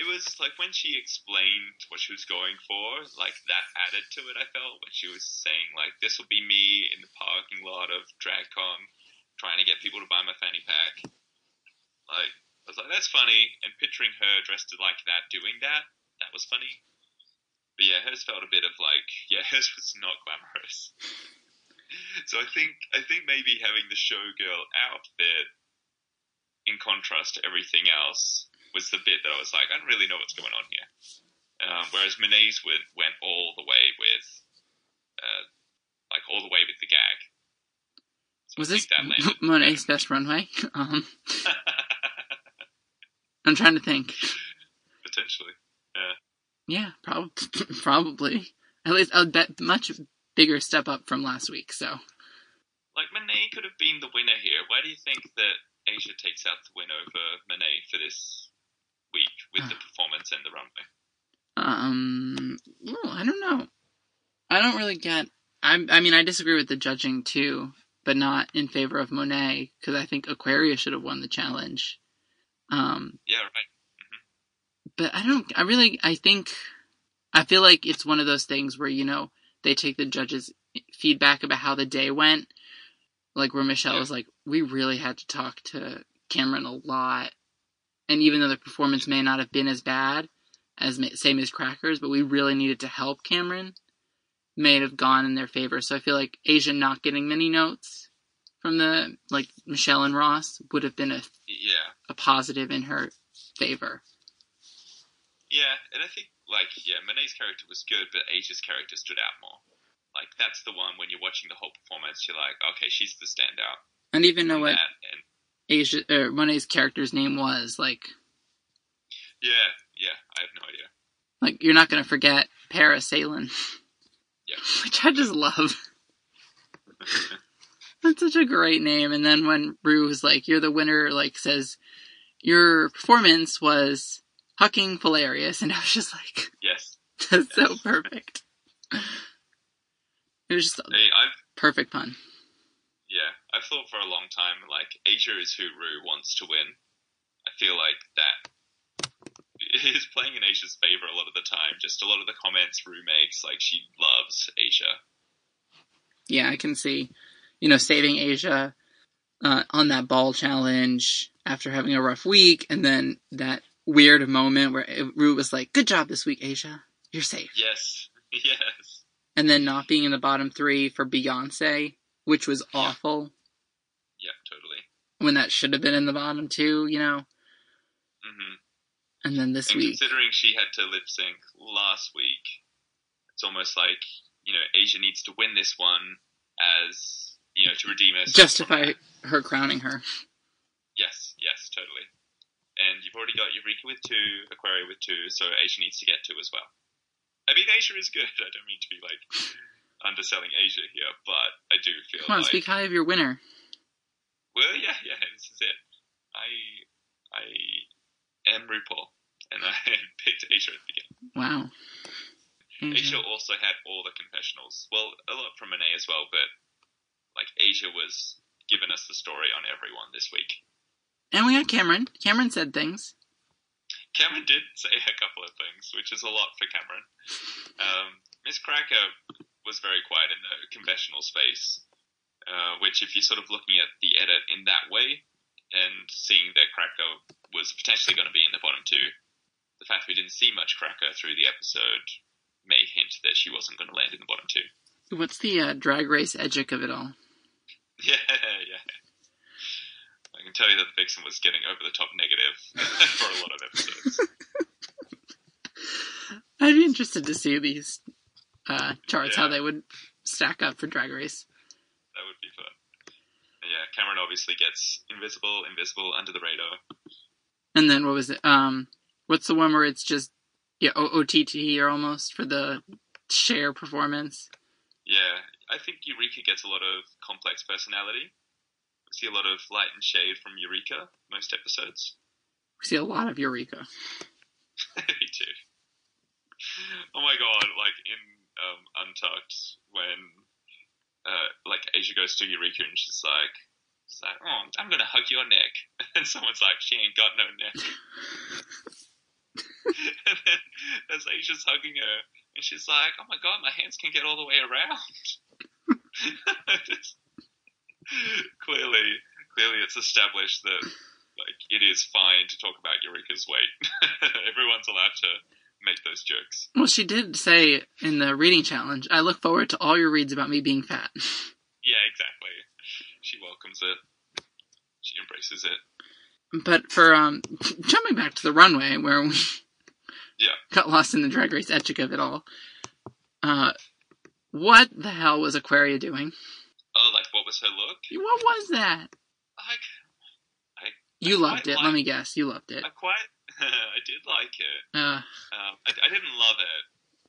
It was like when she explained what she was going for, like that added to it. I felt when she was saying like, "This will be me in the parking lot of DragCon, trying to get people to buy my fanny pack." Like, I was like, "That's funny," and picturing her dressed like that doing that, that was funny. But yeah, hers felt a bit of like, [laughs] yeah, hers was not glamorous. [laughs] so I think I think maybe having the showgirl outfit in contrast to everything else was the bit that I was like, I don't really know what's going on here. Um, whereas Monet's went, went all the way with, uh, like all the way with the gag. So Was this [laughs] Monet's best runway? [laughs] Um, I'm trying to think. [laughs] Potentially. Yeah, Yeah, probably. probably. At least a bet much bigger step up from last week. So Like Monet could have been the winner here. Why do you think that Asia takes out the win over Monet for this week with the performance and the runway? Um, well, I don't know. I don't really get. I I mean, I disagree with the judging too, but not in favor of Monet because I think Aquaria should have won the challenge. Um, Yeah, right. but I don't. I really. I think. I feel like it's one of those things where you know they take the judges' feedback about how the day went, like where Michelle Yeah. was like, "We really had to talk to Cameron a lot," and even though the performance may not have been as bad as same as Crackers, but we really needed to help Cameron, may have gone in their favor. So I feel like Asia not getting many notes from the like Michelle and Ross would have been a Yeah. a positive in her favor. Yeah, and I think like yeah, Monet's character was good, but Asia's character stood out more. Like that's the one when you're watching the whole performance, you're like, okay, she's the standout. And even know what and Asia or Monet's character's name was. Like, yeah, yeah, I have no idea. like you're not gonna forget Parasailing, Yeah. [laughs] which I just love. [laughs] That's such a great name. And then when Rue was like, "You're the winner," like says, "Your performance was hucking hilarious," and I was just like, yes, [laughs] "That's so perfect." It was just a I mean, I've perfect pun. I've thought for a long time like Asia is who Rue wants to win. I feel like that [laughs] is playing in Asia's favor a lot of the time. Just a lot of the comments Rue makes, like she loves Asia. yeah, I can see, you know, saving Asia uh, on that ball challenge after having a rough week, and then that weird moment where Rue was like, "Good job this week, Asia. You're safe." Yes, [laughs] yes, And then not being in the bottom three for Beyonce, which was awful. When that should have been in the bottom two, you know. hmm And then this And week, considering she had to lip sync last week, it's almost like you know Asia needs to win this one as you know to redeem herself. justify her crowning her. Yes, yes, totally. And you've already got Eureka with two, Aquaria with two, so Asia needs to get two as well. I mean, Asia is good. [laughs] I don't mean to be like underselling Asia here, but I do feel Come on, like speak high of your winner. Well, yeah, yeah, this is it. I I am RuPaul, and I [laughs] picked Asia at the beginning. Wow. Asia also had all the confessionals. Well, a lot from Monet as well, but like Asia was giving us the story on everyone this week. And we got Cameron. Cameron said things. Cameron did say a couple of things, which is a lot for Cameron. Um, Miz Cracker was very quiet in the confessional space, uh, which, if you're sort of looking at the edit in that way and seeing that Cracker was potentially going to be in the bottom two, the fact we didn't see much Cracker through the episode may hint that she wasn't going to land in the bottom two. What's the uh, drag race edgic of it all? [laughs] Yeah, yeah. I can tell you that the Vixen was getting over the top negative [laughs] for a lot of episodes. [laughs] I'd be interested to see these uh, charts, how they would stack up for Drag Race. That would be fun. Yeah, Cameron obviously gets invisible, invisible, under the radar. And then what was it? Um, what's the one where it's just yeah O- OTT or almost for the Cher performance? Yeah, I think Eureka gets a lot of complex personality. We see a lot of light and shade from Eureka most episodes. We see a lot of Eureka. [laughs] Me too. Oh my god, like in um, Untucked, when uh, like Asia goes to Eureka and she's like, she's like, oh, I'm gonna hug your neck. [laughs] And someone's like, she ain't got no neck. [laughs] and then as Asia's hugging her, and she's like, "Oh my god, my hands can get all the way around." Just- [laughs] clearly, clearly, it's established that like it is fine to talk about Eureka's weight. Everyone's allowed to make those jokes. Well, she did say in the reading challenge, I look forward to all your reads about me being fat. Yeah, exactly. She welcomes it. She embraces it. But for um, jumping back to the runway where we Yeah. got lost in the drag race edgic of it all, uh, what the hell was Aquaria doing? Oh, like what was her look? What was that? Like, You I loved it. Let me guess. You loved it. I quite, [laughs] I did like it. Uh, Um, I, I didn't love it,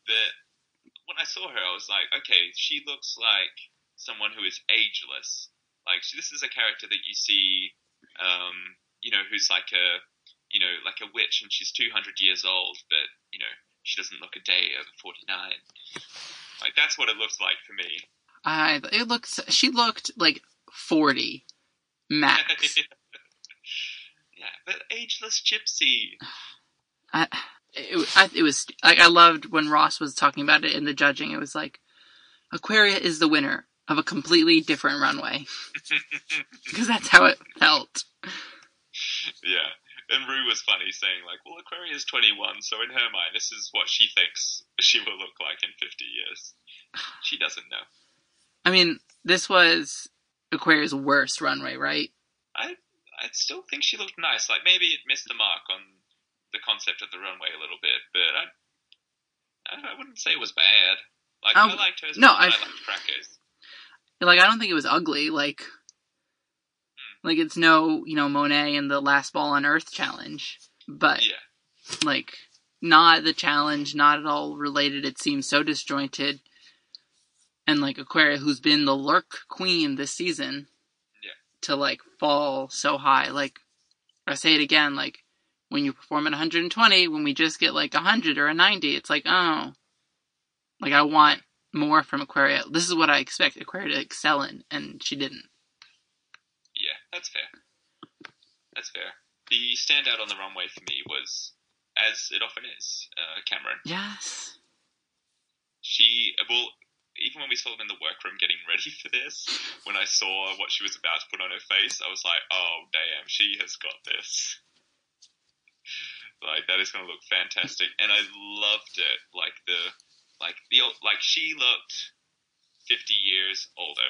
but when I saw her, I was like, okay, she looks like someone who is ageless. Like she, this is a character that you see, um, you know, who's like a, you know, like a witch, and she's two hundred years old, but you know, she doesn't look a day over forty nine. Like that's what it looks like for me. I it looks. She looked like forty max. [laughs] yeah, but ageless gypsy. [sighs] I, it, I, it was like I loved when Ross was talking about it in the judging. It was like Aquaria is the winner of a completely different runway because that's how it felt. Yeah. And Rue was funny saying like, well, Aquaria is 21, so in her mind, this is what she thinks she will look like in 50 years. She doesn't know. I mean, this was Aquaria's worst runway, right? I I still think she looked nice. Like maybe it missed the mark on the concept of the runway a little bit, but I I, wouldn't say it was bad. Like Um, I liked hers no, more than I've- I liked Crackers. Like I don't think it was ugly. Like, hmm. like it's no you know Monet and the Last Ball on Earth challenge, but Yeah. like not the challenge, not at all related. It seems so disjointed. And like Aquaria, who's been the look queen this season, Yeah. to like fall so high. Like I say it again, like when you perform at 120, when we just get like 100 or a 90, it's like oh, like I want more from Aquaria. This is what I expect Aquaria to excel in, and she didn't. Yeah, that's fair. That's fair. The standout on the runway for me was, as it often is, uh, Cameron. Yes. she well even when we saw them in the workroom getting ready for this when i saw what she was about to put on her face i was like oh damn she has got this like that is going to look fantastic and i loved it like the like the like she looked 50 years older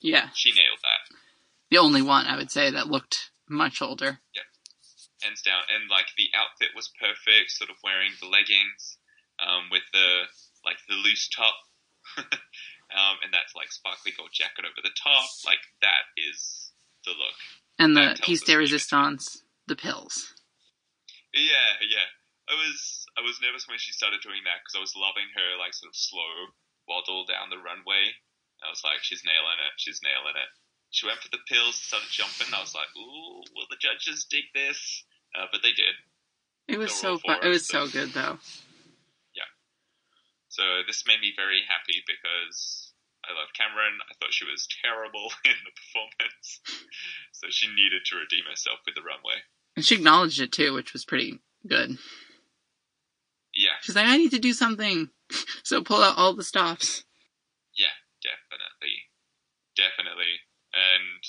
Yeah. she nailed that The only one I would say that looked much older. hands down. And like the outfit was perfect, sort of wearing the leggings um, with the like the loose top, [laughs] um, and that's like sparkly gold jacket over the top. Like that is the look. And the piece de resistance, the pills. Yeah, yeah. I was I was nervous when she started doing that because I was loving her like sort of slow waddle down the runway. I was like, she's nailing it. She's nailing it. She went for the pills, started jumping. I was like, ooh, will the judges dig this? Uh, but they did. It was so fun. It was so- so good though. Yeah. So this made me very happy because I love Cameron. I thought she was terrible [laughs] in the performance, so she needed to redeem herself with the runway. And she acknowledged it too, which was pretty good. She's like, I need to do something. [laughs] So pull out all the stops. yeah, definitely, definitely, and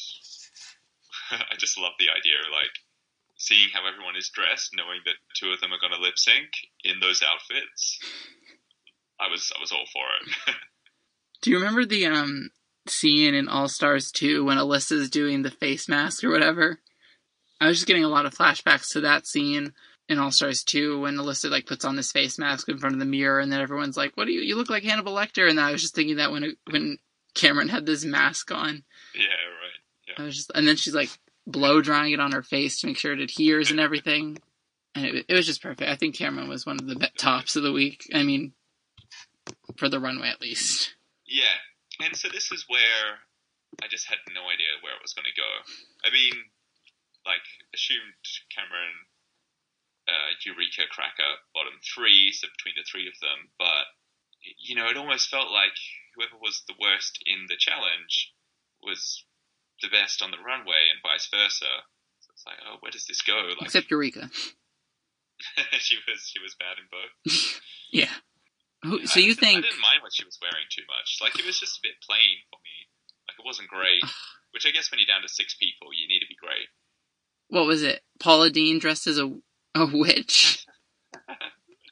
[laughs] I just love the idea, of like seeing how everyone is dressed, knowing that two of them are going to lip sync in those outfits. I was I was all for it. [laughs] Do you remember the um scene in All Stars 2 when Alyssa's doing the face mask or whatever? I was just getting a lot of flashbacks to that scene in All Stars 2 when Alyssa like puts on this face mask in front of the mirror and then everyone's like, "What do you you look like Hannibal Lecter?" And I was just thinking that when when Cameron had this mask on, yeah, right. I was just and then she's like blow drying it on her face to make sure it adheres and everything. And it, it was just perfect. I think Cameron was one of the tops of the week. I mean, for the runway at least. Yeah, and so this is where I just had no idea where it was going to go. I mean, like assumed Cameron, uh, Eureka, Cracker, bottom three, so between the three of them. But you know, it almost felt like whoever was the worst in the challenge was the best on the runway, and vice versa. So it's like, oh, where does this go? Like, Except Eureka. [laughs] she was she was bad in both. [laughs] Yeah. Who, so I- you think? I didn't mind what she was wearing too much. Like it was just a bit plain for me. Like it wasn't great. Which I guess when you're down to six people, you need to be great. What was it? Paula Deen dressed as a a witch,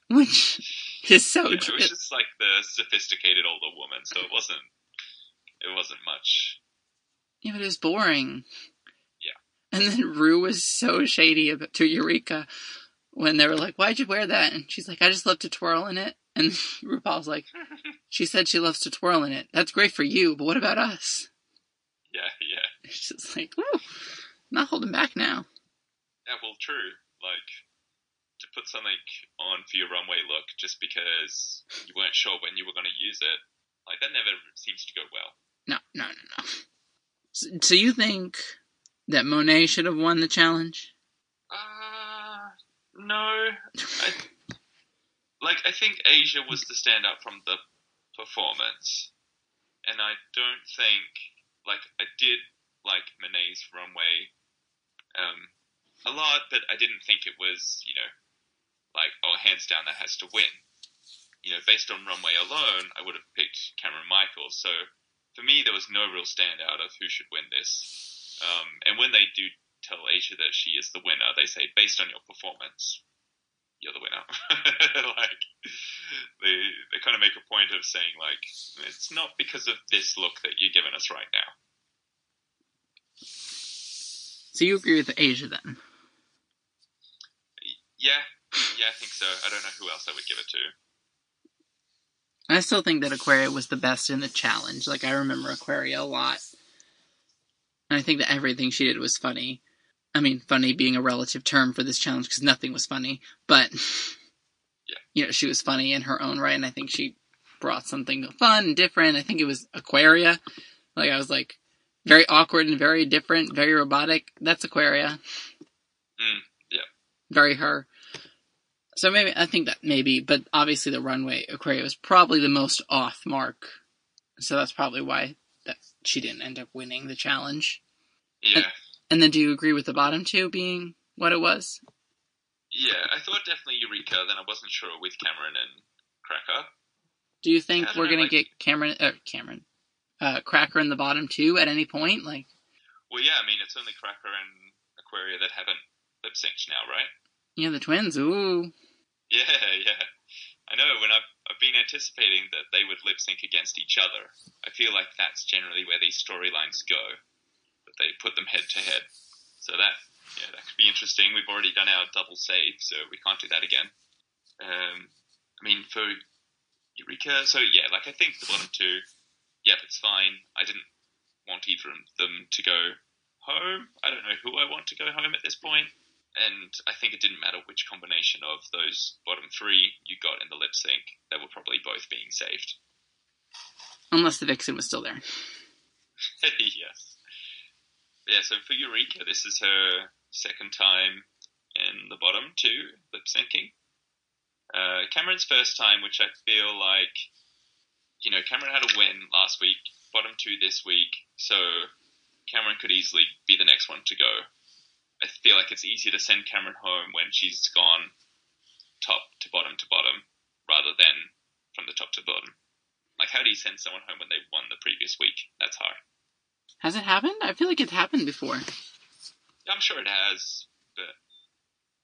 which is so. Yeah, it was just like the sophisticated older woman, so it wasn't it wasn't much. Yeah, but it was boring. Yeah. And then Rue was so shady about, to Eureka when they were like, "Why'd you wear that?" And she's like, "I just love to twirl in it." And [laughs] RuPaul's like, [laughs] "She said she loves to twirl in it. That's great for you, but what about us?" Yeah, yeah. It's just like, woo, not holding back now. Yeah, well, true. Like, to put something on for your runway look just because you weren't sure when you were going to use it, like, that never seems to go well. No, no, no, no. So, so you think that Monet should have won the challenge? Uh, no. I, like, I think Asia was the standout from the performance. And I don't think, like, I did like Monet's runway um, a lot, but I didn't think it was, you know, like, oh, hands down, that has to win. You know, based on runway alone, I would have picked Cameron Michaels. So for me, there was no real standout of who should win this. Um, and when they do tell Asia that she is the winner, they say, based on your performance, you're the winner. [laughs] like, they, they kind of make a point of saying, like, it's not because of this look that you're giving us right now. So you agree with Asia then? Yeah, yeah, I think so. I don't know who else I would give it to. I still think that Aquaria was the best in the challenge. Like I remember Aquaria a lot. And I think that everything she did was funny. I mean, funny being a relative term for this challenge because nothing was funny, but Yeah. you know, she was funny in her own right and I think she brought something fun and different. I think it was Aquaria. Like I was like very awkward and very different, very robotic. That's Aquaria. Mm, yeah. Very her. So maybe I think that maybe, but obviously the runway Aquaria was probably the most off mark. So that's probably why that she didn't end up winning the challenge. Yeah. And then do you agree with the bottom two being what it was? Yeah, I thought definitely Eureka, then I wasn't sure with Cameron and Cracker. Do you think we're know, gonna like- get Cameron uh, Cameron uh, Cracker in the bottom two at any point? Like Well, yeah, I mean, it's only Cracker and Aquaria that haven't lip synced now, right? yeah, the twins. Ooh, [laughs] Yeah, yeah. I know, when I've, I've been anticipating that they would lip sync against each other, I feel like that's generally where these storylines go. That they put them head to head. So that, yeah, that could be interesting. We've already done our double save, so we can't do that again. Um, I mean, for Eureka, so yeah, like I think the bottom two, yep, it's fine. I didn't want either of them to go home. I don't know who I want to go home at this point and I think it didn't matter which combination of those bottom three you got in the lip sync. They were probably both being saved. unless the Vixen was still there. [laughs] yes. Yeah, so for Eureka, this is her second time in the bottom two lip syncing. Uh, Cameron's first time, which I feel like, you know, Cameron had a win last week, bottom two this week, so Cameron could easily be the next one to go. I feel like it's easier to send Cameron home when she's gone top to bottom to bottom rather than from the top to bottom. Like, how do you send someone home when they won the previous week? That's hard. Has it happened? I feel like it's happened before. I'm sure it has, but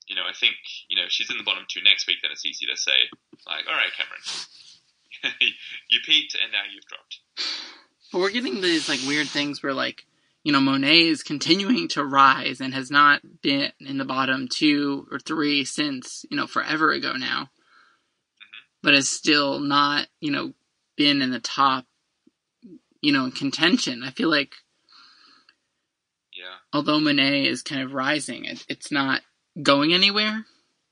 you know, I think you know if she's in the bottom two next week, then it's easy to say like, all right, Cameron, [laughs] you peaked and now you've dropped. But we're getting these like weird things where like you know Monet is continuing to rise and has not been in the bottom two or three since you know forever ago now, mm-hmm. but has still not you know been in the top you know in contention. I feel like Yeah, although Monet is kind of rising, it, it's not going anywhere,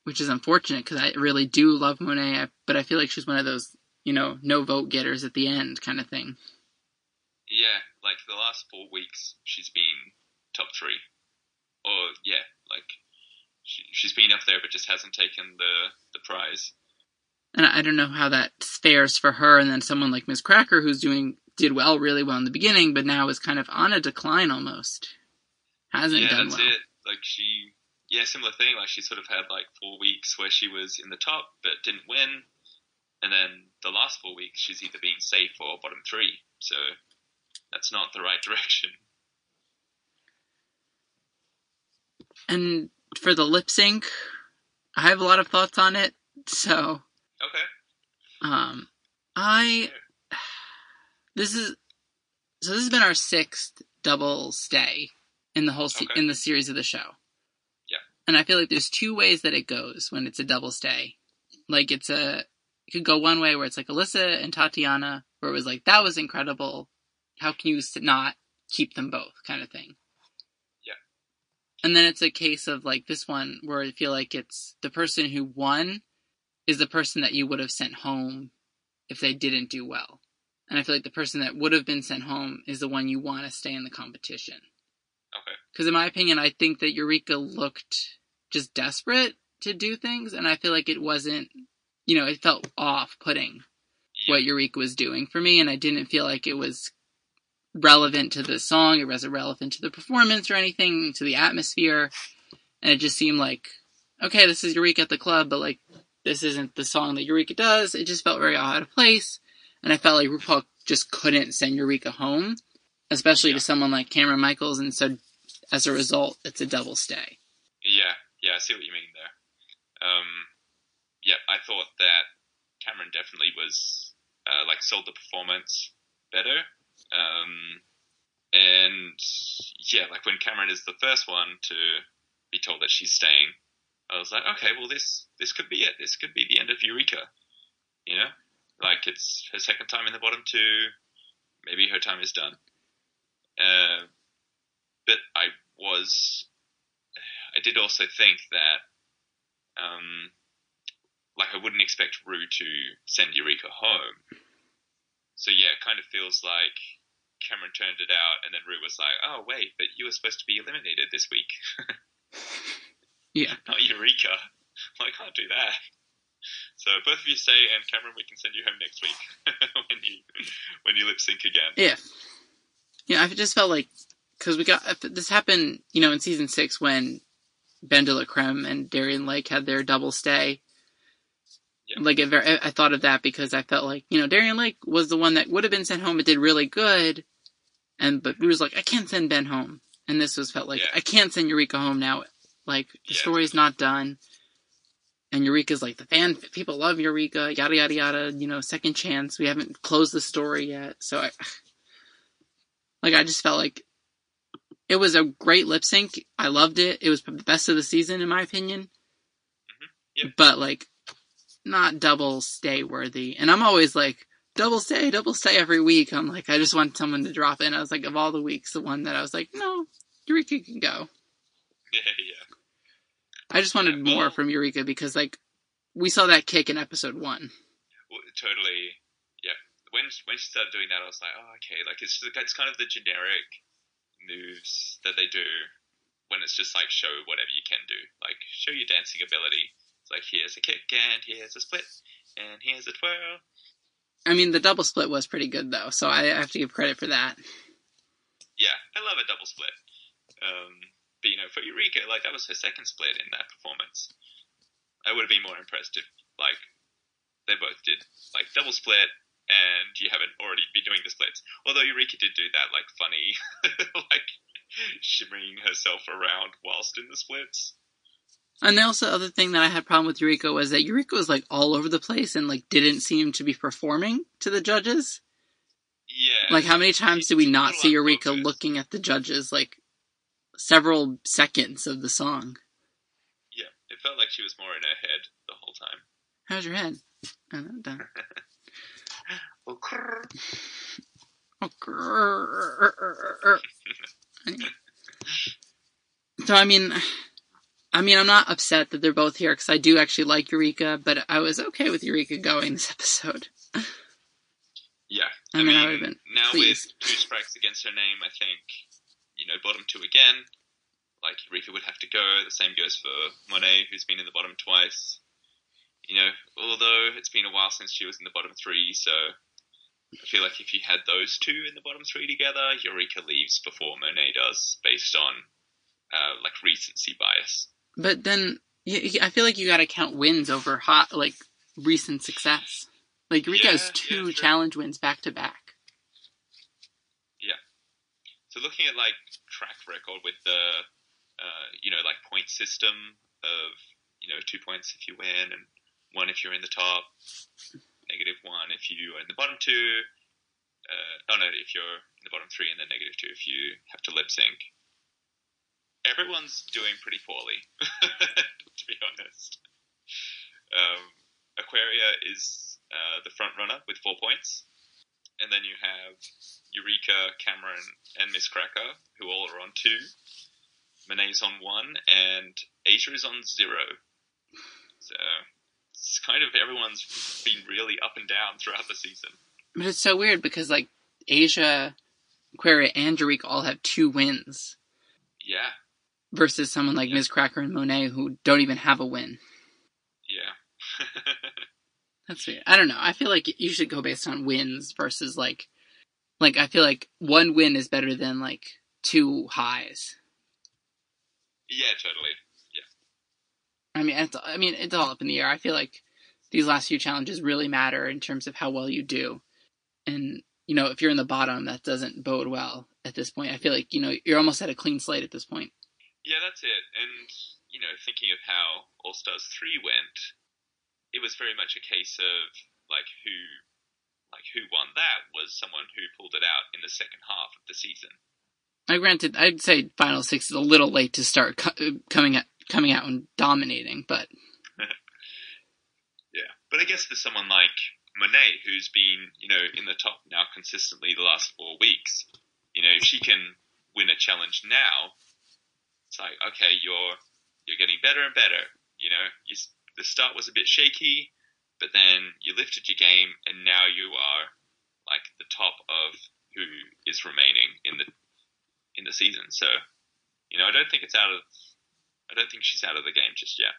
which is unfortunate because I really do love Monet, but I feel like she's one of those you know no vote getters at the end kind of thing. Like the last four weeks, she's been top three, or yeah, like she, she's been up there, but just hasn't taken the the prize. And I don't know how that fares for her, and then someone like Miz Cracker, who's doing did well, really well in the beginning, but now is kind of on a decline almost. Hasn't yeah, done that's well. it. Like she, yeah, similar thing. Like she sort of had like four weeks where she was in the top but didn't win, and then the last four weeks she's either being safe or bottom three. So that's not the right direction. And for the lip sync, I have a lot of thoughts on it. So, Okay. um, I this is so this has been our sixth double stay in the whole se- Okay. in the series of the show. Yeah. And I feel like there's two ways that it goes when it's a double stay. Like it's a it could go one way where it's like Alyssa and Tatiana, where it was like that was incredible. How can you not keep them both, kind of thing. Yeah. And then it's a case of like this one where I feel like it's the person who won is the person that you would have sent home if they didn't do well. And I feel like the person that would have been sent home is the one you want to stay in the competition. Okay. Because in my opinion, I think that Eureka looked just desperate to do things, and I feel like it wasn't, you know, it felt off-putting Yeah. what Eureka was doing for me, and I didn't feel like it was relevant to the song, it wasn't relevant to the performance or anything, to the atmosphere, and it just seemed like, okay, this is Eureka at the club, but like, this isn't the song that Eureka does. It just felt very out of place, and I felt like RuPaul just couldn't send Eureka home, especially Yeah. to someone like Cameron Michaels, and so as a result, it's a double stay. Yeah, yeah, I see what you mean there. Um, yeah, I thought that Cameron definitely was uh, like sold the performance better. Um, and yeah, like when Cameron is the first one to be told that she's staying, I was like, okay, well this this could be it. This could be the end of Eureka. You know, like it's her second time in the bottom two. Maybe her time is done. Uh, but I was I did also think that, um, like I wouldn't expect Rue to send Eureka home. So yeah, it kind of feels like Cameron turned it out, and then Rue was like, "Oh wait, but you were supposed to be eliminated this week, [laughs] Yeah. [laughs] not Eureka. [laughs] Well, I can't do that." So both of you stay, and Cameron, we can send you home next week when you when you lip sync again. Yeah. Yeah, I just felt like, because we got, this happened, you know, in season six when BenDeLaCreme and Darienne Lake had their double stay. Yeah. Like, it I thought of that because I felt like, you know, Darienne Lake was the one that would have been sent home, but did really good. And, but we was like, I can't send Ben home. And this was felt like, Yeah. I can't send Eureka home now. Like, the Yeah. story's not done. And Eureka's like, the fan, people love Eureka, yada, yada, yada, you know, second chance. We haven't closed the story yet. So I, [sighs] like, I just felt like it was a great lip sync. I loved it. It was the best of the season, in my opinion. Mm-hmm. Yep. But, like, not double stay worthy. And I'm always like, double stay, double stay every week. I'm like, I just want someone to drop in. I was like, of all the weeks, the one that I was like, no, Eureka can go. Yeah, [laughs] yeah. I just wanted Yeah, more from Eureka because, like, we saw that kick in episode one. Well, totally. Yeah. When when she started doing that, I was like, oh, okay. Like it's it's kind of the generic moves that they do when it's just like show whatever you can do, like show your dancing ability. It's like here's a kick and here's a split and here's a twirl. I mean, the double split was pretty good, though, so I have to give credit for that. Yeah, I love a double split. Um, but you know, for Eureka, like that was her second split in that performance. I would have been more impressed if like they both did like double split and you haven't already been doing the splits. Although Eureka did do that like funny [laughs] like shimmering herself around whilst in the splits. And the also other thing that I had problem with Eureka was that Eureka was like all over the place and like didn't seem to be performing to the judges. Yeah. Like how many times did we not see Eureka unfocused. looking at the judges like several seconds of the song? Yeah, it felt like she was more in her head the whole time. How's your head? Oh, no, done. Oh, grrr. Oh, [laughs] anyway. So I mean, I mean, I'm not upset that they're both here because I do actually like Eureka, but I was okay with Eureka going this [laughs] episode. Yeah, I mean, I been now pleased. with [laughs] two strikes against her name, I think you know bottom two again. Like Eureka would have to go. The same goes for Monet, who's been in the bottom twice. You know, although it's been a while since she was in the bottom three, so I feel like if you had those two in the bottom three together, Eureka leaves before Monet does, based on uh, like recency bias. But then you, I feel like you got to count wins over hot like recent success. Like Eureka has Yeah, yeah, two true. challenge wins back to back. Yeah. So looking at like track record with the, uh, you know, like point system of, you know, two points if you win and one if you're in the top, negative one if you are in the bottom two. Uh, oh no, if you're in the bottom three and then negative two if you have to lip sync. Everyone's doing pretty poorly, [laughs] to be honest. Um, Aquaria is uh, the front runner with four points, and then you have Eureka, Cameron, and Miz Cracker, who all are on two. Monet's on one, and Asia is on zero. So it's kind of everyone's been really up and down throughout the season. But it's so weird because like Asia, Aquaria, and Eureka all have two wins Yeah, versus someone like Yeah. Miz Cracker and Monet who don't even have a win. yeah. [laughs] That's weird. I don't know. I feel like you should go based on wins versus like, like I feel like one win is better than like two highs. yeah, totally. Yeah. I mean, it's, I mean, it's all up in the air. I feel like these last few challenges really matter in terms of how well you do, and you know, if you're in the bottom, that doesn't bode well at this point. I feel like you know you're almost at a clean slate at this point. Yeah, that's it. And you know, thinking of how All Stars three went, it was very much a case of like who, like who won that was someone who pulled it out in the second half of the season. I granted, I'd say Final Six is a little late to start co- uh, coming at coming out and dominating, but [laughs] Yeah, but I guess for someone like Monet, who's been you know in the top now consistently the last four weeks, you know, if she can win a challenge now, it's like okay, you're you're getting better and better. You know, you, the start was a bit shaky, but then you lifted your game, and now you are like the top of who is remaining in the in the season. So, you know, I don't think it's out of. I don't think she's out of the game just yet.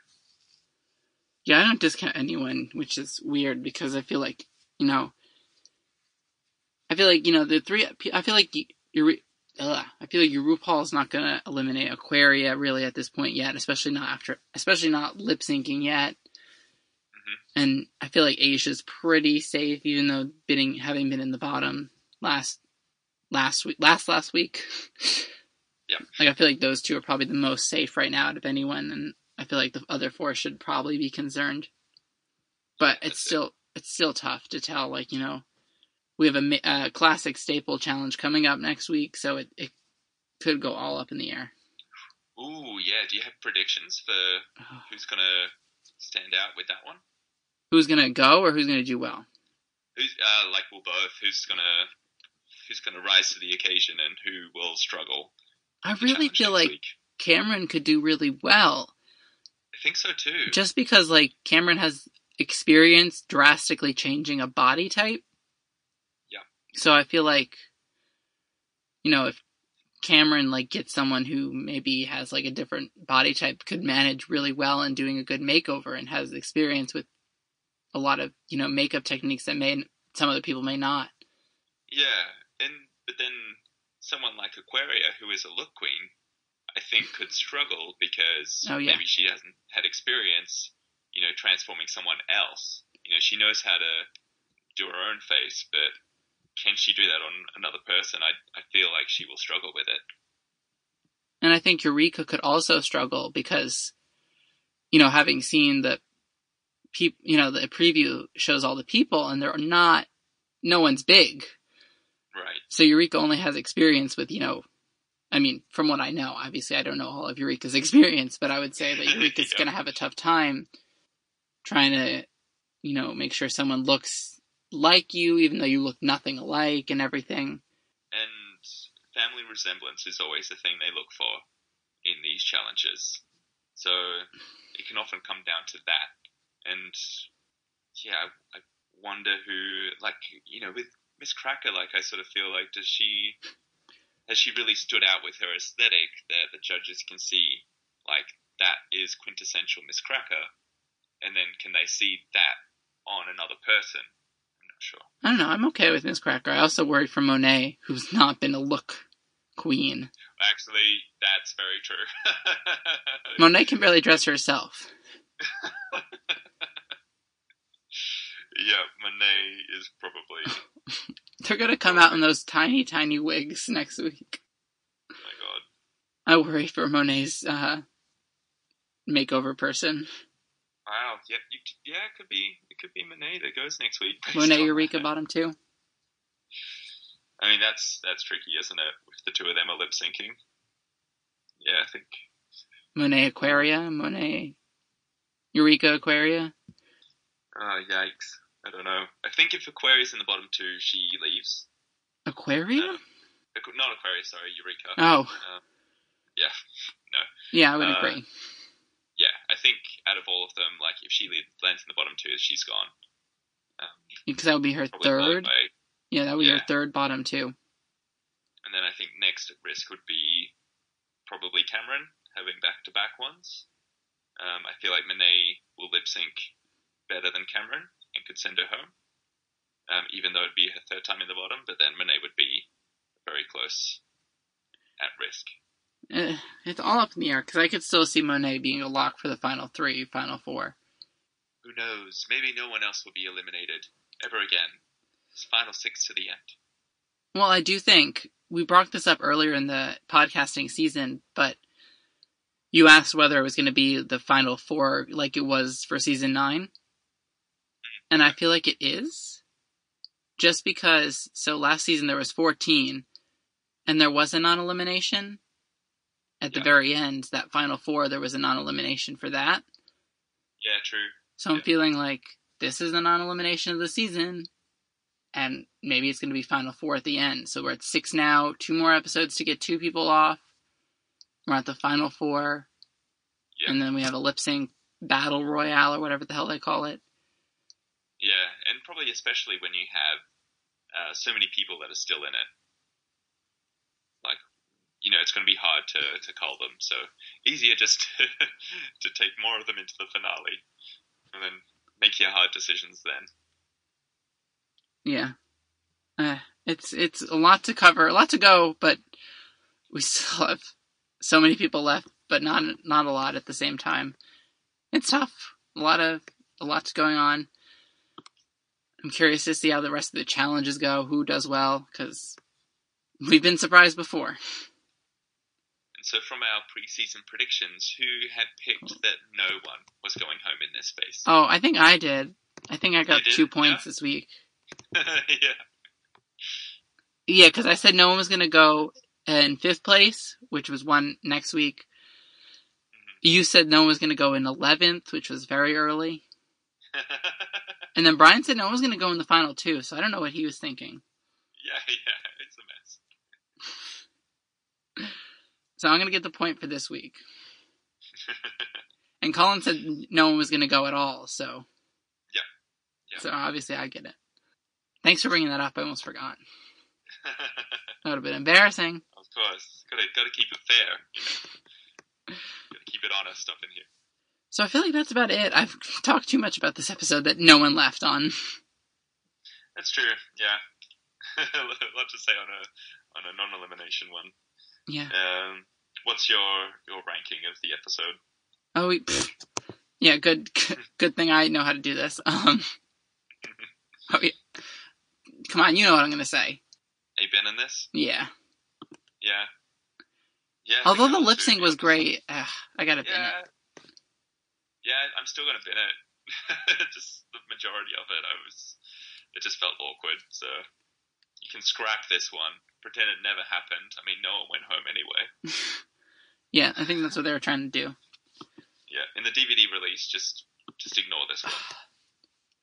yeah, I don't discount anyone, which is weird because I feel like you know, I feel like you know the three. I feel like you're. Ugh, I feel like your is not gonna eliminate Aquaria really at this point yet, especially not after, especially not lip syncing yet. Mm-hmm. And I feel like Asia's pretty safe, even though bidding having been in the bottom last last week, last last week. [laughs] Yeah. Like I feel like those two are probably the most safe right now out of anyone, and I feel like the other four should probably be concerned. But it's That's it. still it's still tough to tell. Like you know, we have a ma- uh, classic staple challenge coming up next week, so it it could go all up in the air. Ooh, yeah. Do you have predictions for [sighs] who's gonna stand out with that one? Who's gonna go or who's gonna do well? Who's uh, like well both? Who's gonna who's gonna rise to the occasion and who will struggle? I really feel like week? Cameron could do really well, I think so too. just because like Cameron has experience drastically changing a body type. So I feel like, you know, if Cameron like gets someone who maybe has like a different body type, could manage really well in doing a good makeover and has experience with a lot of you know makeup techniques that may some other people may not. yeah, and but then someone like Aquaria, who is a look queen, I think could struggle because Oh, yeah. maybe she hasn't had experience, you know, transforming someone else. You know, she knows how to do her own face, but can she do that on another person? I I feel like she will struggle with it. And I think Eureka could also struggle because, you know, having seen the peop, you know, the preview shows all the people and they're not, no one's big. Right. So Eureka only has experience with, you know, I mean, from what I know, obviously I don't know all of Eureka's [laughs] experience, but I would say that [laughs] Eureka's Yeah. going to have a tough time trying to, you know, make sure someone looks like you, even though you look nothing alike and everything. And family resemblance is always the thing they look for in these challenges. So it can often come down to that. And yeah, I wonder who, like, you know, with Miz Cracker, like, I sort of feel like, does she, has she really stood out with her aesthetic that the judges can see, like, that is quintessential Miz Cracker? And then can they see that on another person? Sure. I don't know. I'm okay with Miz Cracker. I also worry for Monet, who's not been a look queen. actually, that's very true. [laughs] Monet can barely dress herself. [laughs] yeah, Monet is probably. [laughs] They're gonna come out in those tiny, tiny wigs next week. Oh my god. I worry for Monet's uh, makeover person. Wow. Yeah. You, yeah. It could be. Could be Monet that goes next week. [laughs] Monet Eureka bottom two. I mean, that's that's tricky, isn't it? If the two of them are lip syncing. Yeah, I think. Monet Aquaria, Monet Eureka Aquaria. Oh, yikes. I don't know. I think if Aquarius in the bottom two, she leaves. Aquaria? Aqu- Not Aquarius, sorry, Eureka. Oh, Um, yeah. [laughs] No. Yeah, I would Uh, agree. Yeah, I think out of all of them, like, if she lands in the bottom two, she's gone. Um, Because that would be her third. by- Yeah, that would be her third bottom two. and then I think next at risk would be probably Cameron, having back to back ones. Um, I feel like Monet will lip sync better than Cameron and could send her home, um, even though it'd be her third time in the bottom, but then Monet would be very close at risk. Eh, It's all up in the air because I could still see Monet being a lock for the final three, final four. Who knows? Maybe no one else will be eliminated ever again. It's final six to the end. Well, I do think we brought this up earlier in the podcasting season, but you asked whether it was going to be the final four like it was for season nine. And I feel like it is. Just because, so last season there was 14, and there was a non elimination. At the Yeah. very end, that final four, there was a non elimination for that. Yeah, true. So I'm Yeah. feeling like this is the non elimination of the season, and maybe it's going to be final four at the end. So we're at six now, two more episodes to get two people off. We're at the final four, Yeah. and then we have a lip sync battle royale or whatever the hell they call it. Yeah, and probably especially when you have uh, so many people that are still in it. Know, it's going to be hard to, to call them. So easier just to, [laughs] to take more of them into the finale and then make your hard decisions then. Yeah, uh, it's it's a lot to cover, a lot to go, but we [laughs] still have so many people left, but not not a lot at the same time. It's tough. A lot of a lot's going on. I'm curious to see how the rest of the challenges go. Who does well? Because we've been surprised before. [laughs] So from our preseason predictions, who had picked hmm. that no one was going home in this space? Oh, I think I did. I think I got two points Yeah. this week. [laughs] yeah. Yeah, because I said no one was going to go in fifth place, which was one next week. Mm-hmm. You said no one was going to go in 11th, which was very early. [laughs] And then Brian said no one was going to go in the final two, so I don't know what he was thinking. [laughs] yeah, yeah, it's a mess. So I'm going to get the point for this week. [laughs] And Colin said no one was going to go at all, so. Yeah. Yeah. So obviously I get it. Thanks for bringing that up. I almost forgot. [laughs] That would have been embarrassing. of course, gotta gotta keep it fair. You know? gotta keep it honest up in here. So I feel like that's about it. I've talked too much about this episode that no one left on. That's true. Yeah, [laughs] a lot to say on a on a non-elimination one. Yeah. Um, what's your your ranking of the episode? Oh, we, yeah. Good. Good thing I know how to do this. [laughs] Um. [laughs] Oh yeah. Come on, you know what I'm gonna say. A Ben in this? Yeah. Yeah. Yeah. I Although the lip sync was great, ugh, I gotta honest. bin it. Yeah. Yeah, I'm still gonna bin it. [laughs] just the majority of it, I was. It just felt awkward. So you can scrap this one. Pretend it never happened. I mean, no one went home anyway. Yeah, I think that's what they were trying to do. Yeah. In the DVD release, just just ignore this one. [sighs]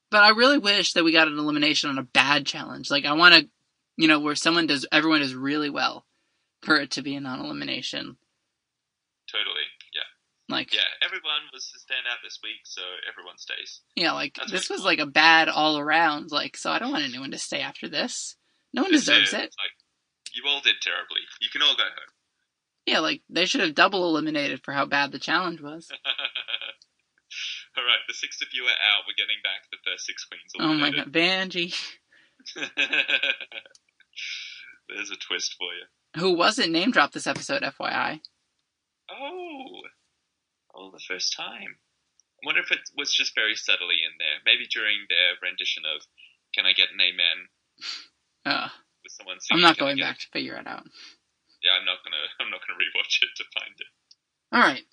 But I really wish that we got an elimination on a bad challenge. Like I want to, you know, where someone does, everyone does really well, for it to be a non-elimination. Totally. Yeah. Like, Yeah. Everyone was to stand out this week, so everyone stays. yeah, like That's this was like a bad all around. Like, so I don't want anyone to stay after this. No one This deserves is, it. Like, you all did terribly. You can all go home. Yeah, like they should have double eliminated for how bad the challenge was. [laughs] all right, the six of you are out. We're getting back the first six queens. Oh my eliminated. god, Vanjie. [laughs] There's a twist for you. who wasn't name dropped this episode, FYI. Oh, oh, the first time. I wonder if it was just very subtly in there. Maybe during their rendition of "Can I Get an Amen?" Uh, with someone I'm not going Get a-" back to figure it out. Yeah, I'm not gonna. [laughs] I'm not gonna rewatch it to find it. All right,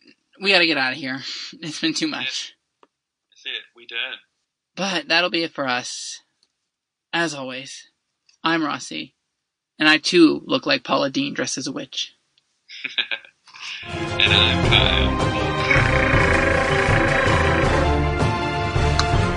we got to get out of here. [laughs] It's been too much. That's it. We done. But that'll be it for us. As always, I'm Rossi, and I too look like Paula Deen dressed as a witch. [laughs] And I'm Kyle.